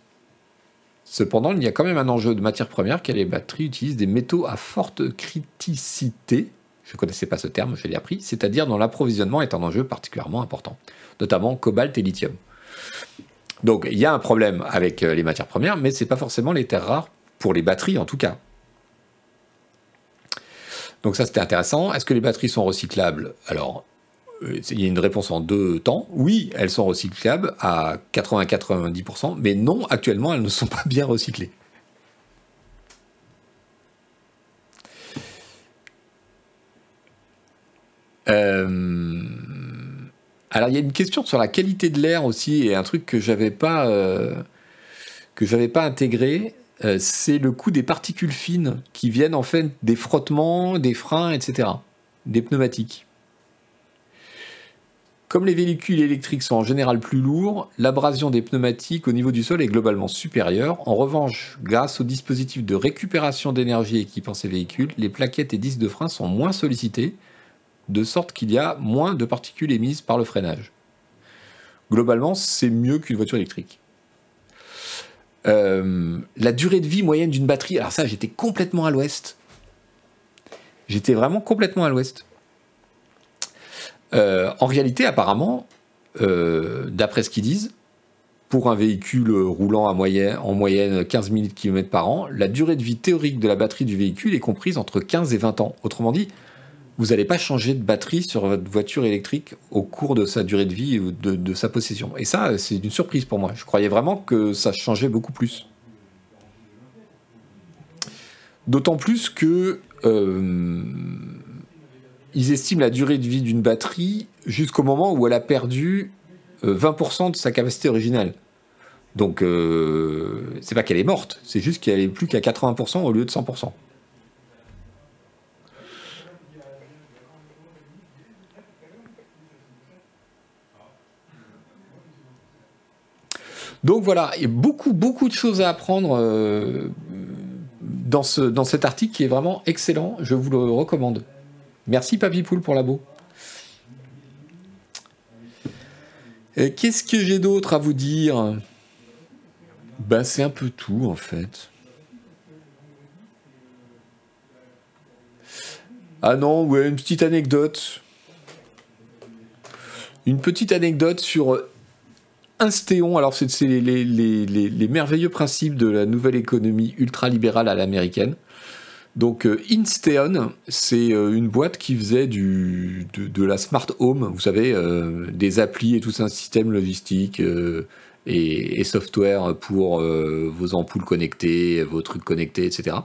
A: Cependant, il y a quand même un enjeu de matière première car les batteries utilisent des métaux à forte criticité je ne connaissais pas ce terme, je l'ai appris, c'est-à-dire dont l'approvisionnement est un enjeu particulièrement important, notamment cobalt et lithium. Donc il y a un problème avec euh, les matières premières, mais ce n'est pas forcément les terres rares, pour les batteries en tout cas. Donc ça c'était intéressant. Est-ce que les batteries sont recyclables? Alors, euh, il y a une réponse en deux temps. Oui, elles sont recyclables à 80-90%, mais non, actuellement elles ne sont pas bien recyclées. Euh, alors il y a une question sur la qualité de l'air aussi et un truc que j'avais pas euh, pas intégré, euh, c'est le coût des particules fines qui viennent en fait des frottements, des freins, etc., des pneumatiques. Comme les véhicules électriques sont en général plus lourds, l'abrasion des pneumatiques au niveau du sol est globalement supérieure. En revanche, grâce au dispositif de récupération d'énergie équipant ces véhicules, les plaquettes et disques de frein sont moins sollicités, de sorte qu'il y a moins de particules émises par le freinage. Globalement, c'est mieux qu'une voiture électrique. Euh, la durée de vie moyenne d'une batterie, alors ça, j'étais complètement à l'ouest. J'étais vraiment complètement à l'ouest. Euh, en réalité, apparemment, euh, d'après ce qu'ils disent, pour un véhicule roulant en moyenne 15 000 km par an, la durée de vie théorique de la batterie du véhicule est comprise entre 15 et 20 ans. Autrement dit, vous n'allez pas changer de batterie sur votre voiture électrique au cours de sa durée de vie ou de, sa possession. Et ça, c'est une surprise pour moi. Je croyais vraiment que ça changeait beaucoup plus. D'autant plus que euh, ils estiment la durée de vie d'une batterie jusqu'au moment où elle a perdu 20% euh, de sa capacité originale. Donc, euh, c'est pas qu'elle est morte, c'est juste qu'elle est plus qu'à 80% au lieu de 100%. Donc voilà, il y a beaucoup, beaucoup de choses à apprendre euh, dans, ce, dans cet article qui est vraiment excellent. Je vous le recommande. Merci Papy Poule pour labo. Qu'est-ce que j'ai d'autre à vous dire? Ben c'est un peu tout en fait. Ah non, ouais, une petite anecdote. Une petite anecdote sur Instéon, alors c'est les, merveilleux principes de la nouvelle économie ultralibérale à l'américaine. Donc euh, Insteon, c'est euh, une boîte qui faisait de, la smart home, vous savez, euh, des applis et tout un système logistique et, software pour vos ampoules connectées, vos trucs connectés, etc.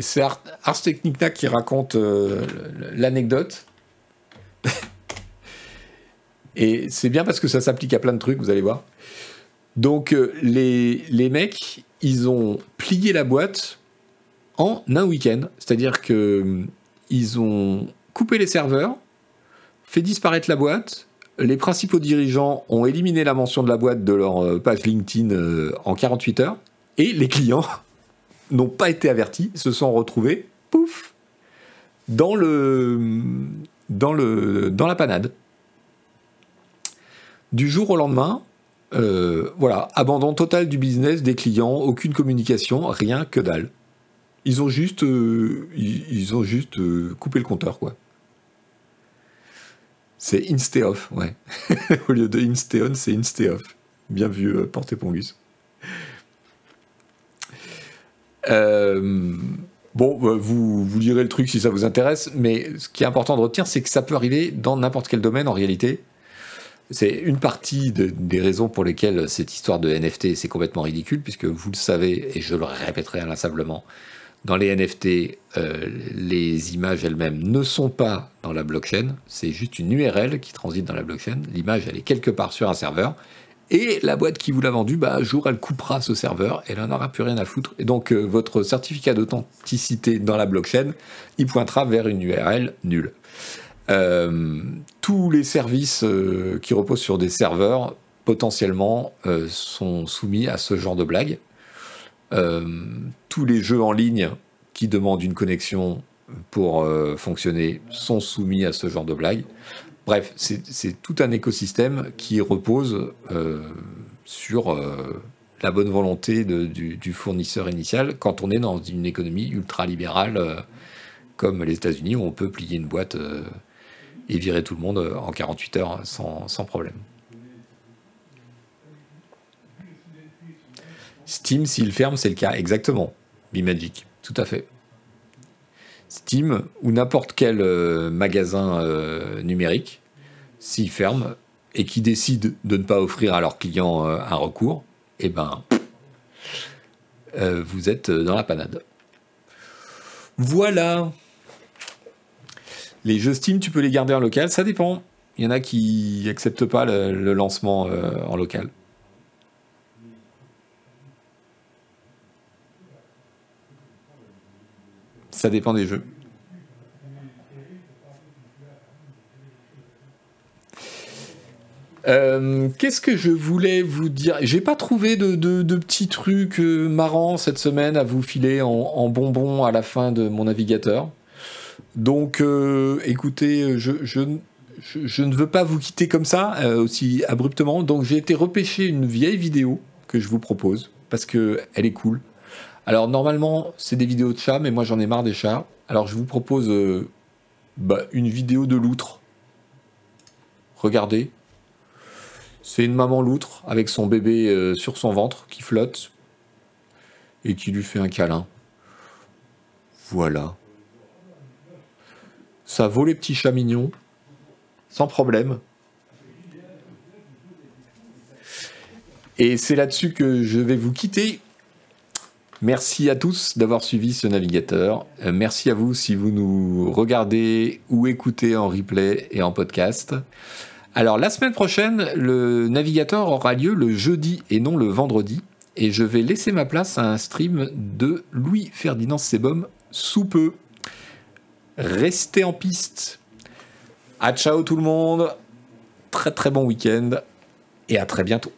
A: c'est Ars, Technica qui raconte l'anecdote. Et c'est bien parce que ça s'applique à plein de trucs, vous allez voir. Donc les, les mecs, ils ont plié la boîte en un week-end. C'est-à-dire qu'ils euh, ont coupé les serveurs, fait disparaître la boîte. Les principaux dirigeants ont éliminé la mention de la boîte de leur euh, page LinkedIn euh, en 48 heures. Et les clients n'ont pas été avertis, se sont retrouvés, pouf, dans le, dans le, dans la panade. Du jour au lendemain, voilà, abandon total du business, des clients, aucune communication, rien que dalle. Ils ont juste, euh, ils, euh, coupé le compteur, quoi. C'est Insteoff, ouais. Au lieu de Insteon, c'est Insteoff. Bien vu, euh, Porté Pongus. bon, bah, vous, vous lirez le truc si ça vous intéresse, mais ce qui est important de retenir, c'est que ça peut arriver dans n'importe quel domaine en réalité. C'est une partie des raisons pour lesquelles cette histoire de NFT, c'est complètement ridicule, puisque vous le savez, et je le répéterai inlassablement, dans les NFT, euh, les images elles-mêmes ne sont pas dans la blockchain, c'est juste une URL qui transite dans la blockchain. L'image, elle est quelque part sur un serveur. Et la boîte qui vous l'a vendu, bah, un jour, elle coupera ce serveur elle n'en aura plus rien à foutre. Et donc, euh, votre certificat d'authenticité dans la blockchain, il pointera vers une URL nulle. Euh, tous les services qui reposent sur des serveurs, potentiellement, sont soumis à ce genre de blague. Euh, tous les jeux en ligne qui demandent une connexion pour euh, fonctionner sont soumis à ce genre de blague. Bref, c'est tout un écosystème qui repose euh, sur la bonne volonté du, fournisseur initial quand on est dans une économie ultra-libérale comme les États-Unis où on peut plier une boîte et virer tout le monde en 48 heures sans problème. Steam, s'il ferme, c'est le cas, exactement. Bimagic, tout à fait. Steam ou n'importe quel euh, magasin euh, numérique, s'il ferme et qui décide de ne pas offrir à leurs clients euh, un recours, eh ben, vous êtes dans la panade. Voilà. Les jeux Steam, tu peux les garder en local, ça dépend. Il y en a qui n'acceptent pas le lancement en local. Ça dépend des jeux. Euh, qu'est-ce que je voulais vous dire? J'ai pas trouvé de, petits trucs euh, marrants cette semaine à vous filer en, bonbons à la fin de mon navigateur. Donc, euh, écoutez, je, ne veux pas vous quitter comme ça, aussi abruptement. Donc, j'ai été repêcher une vieille vidéo que je vous propose parce que elle est cool. Alors normalement, c'est des vidéos de chats, mais moi j'en ai marre des chats. Alors je vous propose euh, bah, une vidéo de loutre. Regardez. C'est une maman loutre avec son bébé euh, sur son ventre qui flotte et qui lui fait un câlin. Voilà. Ça vaut les petits chats mignons, sans problème. Et c'est là-dessus que je vais vous quitter. Merci à tous d'avoir suivi ce navigateur. Euh, merci à vous si vous nous regardez ou écoutez en replay et en podcast. Alors la semaine prochaine, le navigateur aura lieu le jeudi et non le vendredi. Et je vais laisser ma place à un stream de Louis-Ferdinand Sebum sous peu. Restez en piste. À ciao tout le monde. Très très bon week-end et à très bientôt.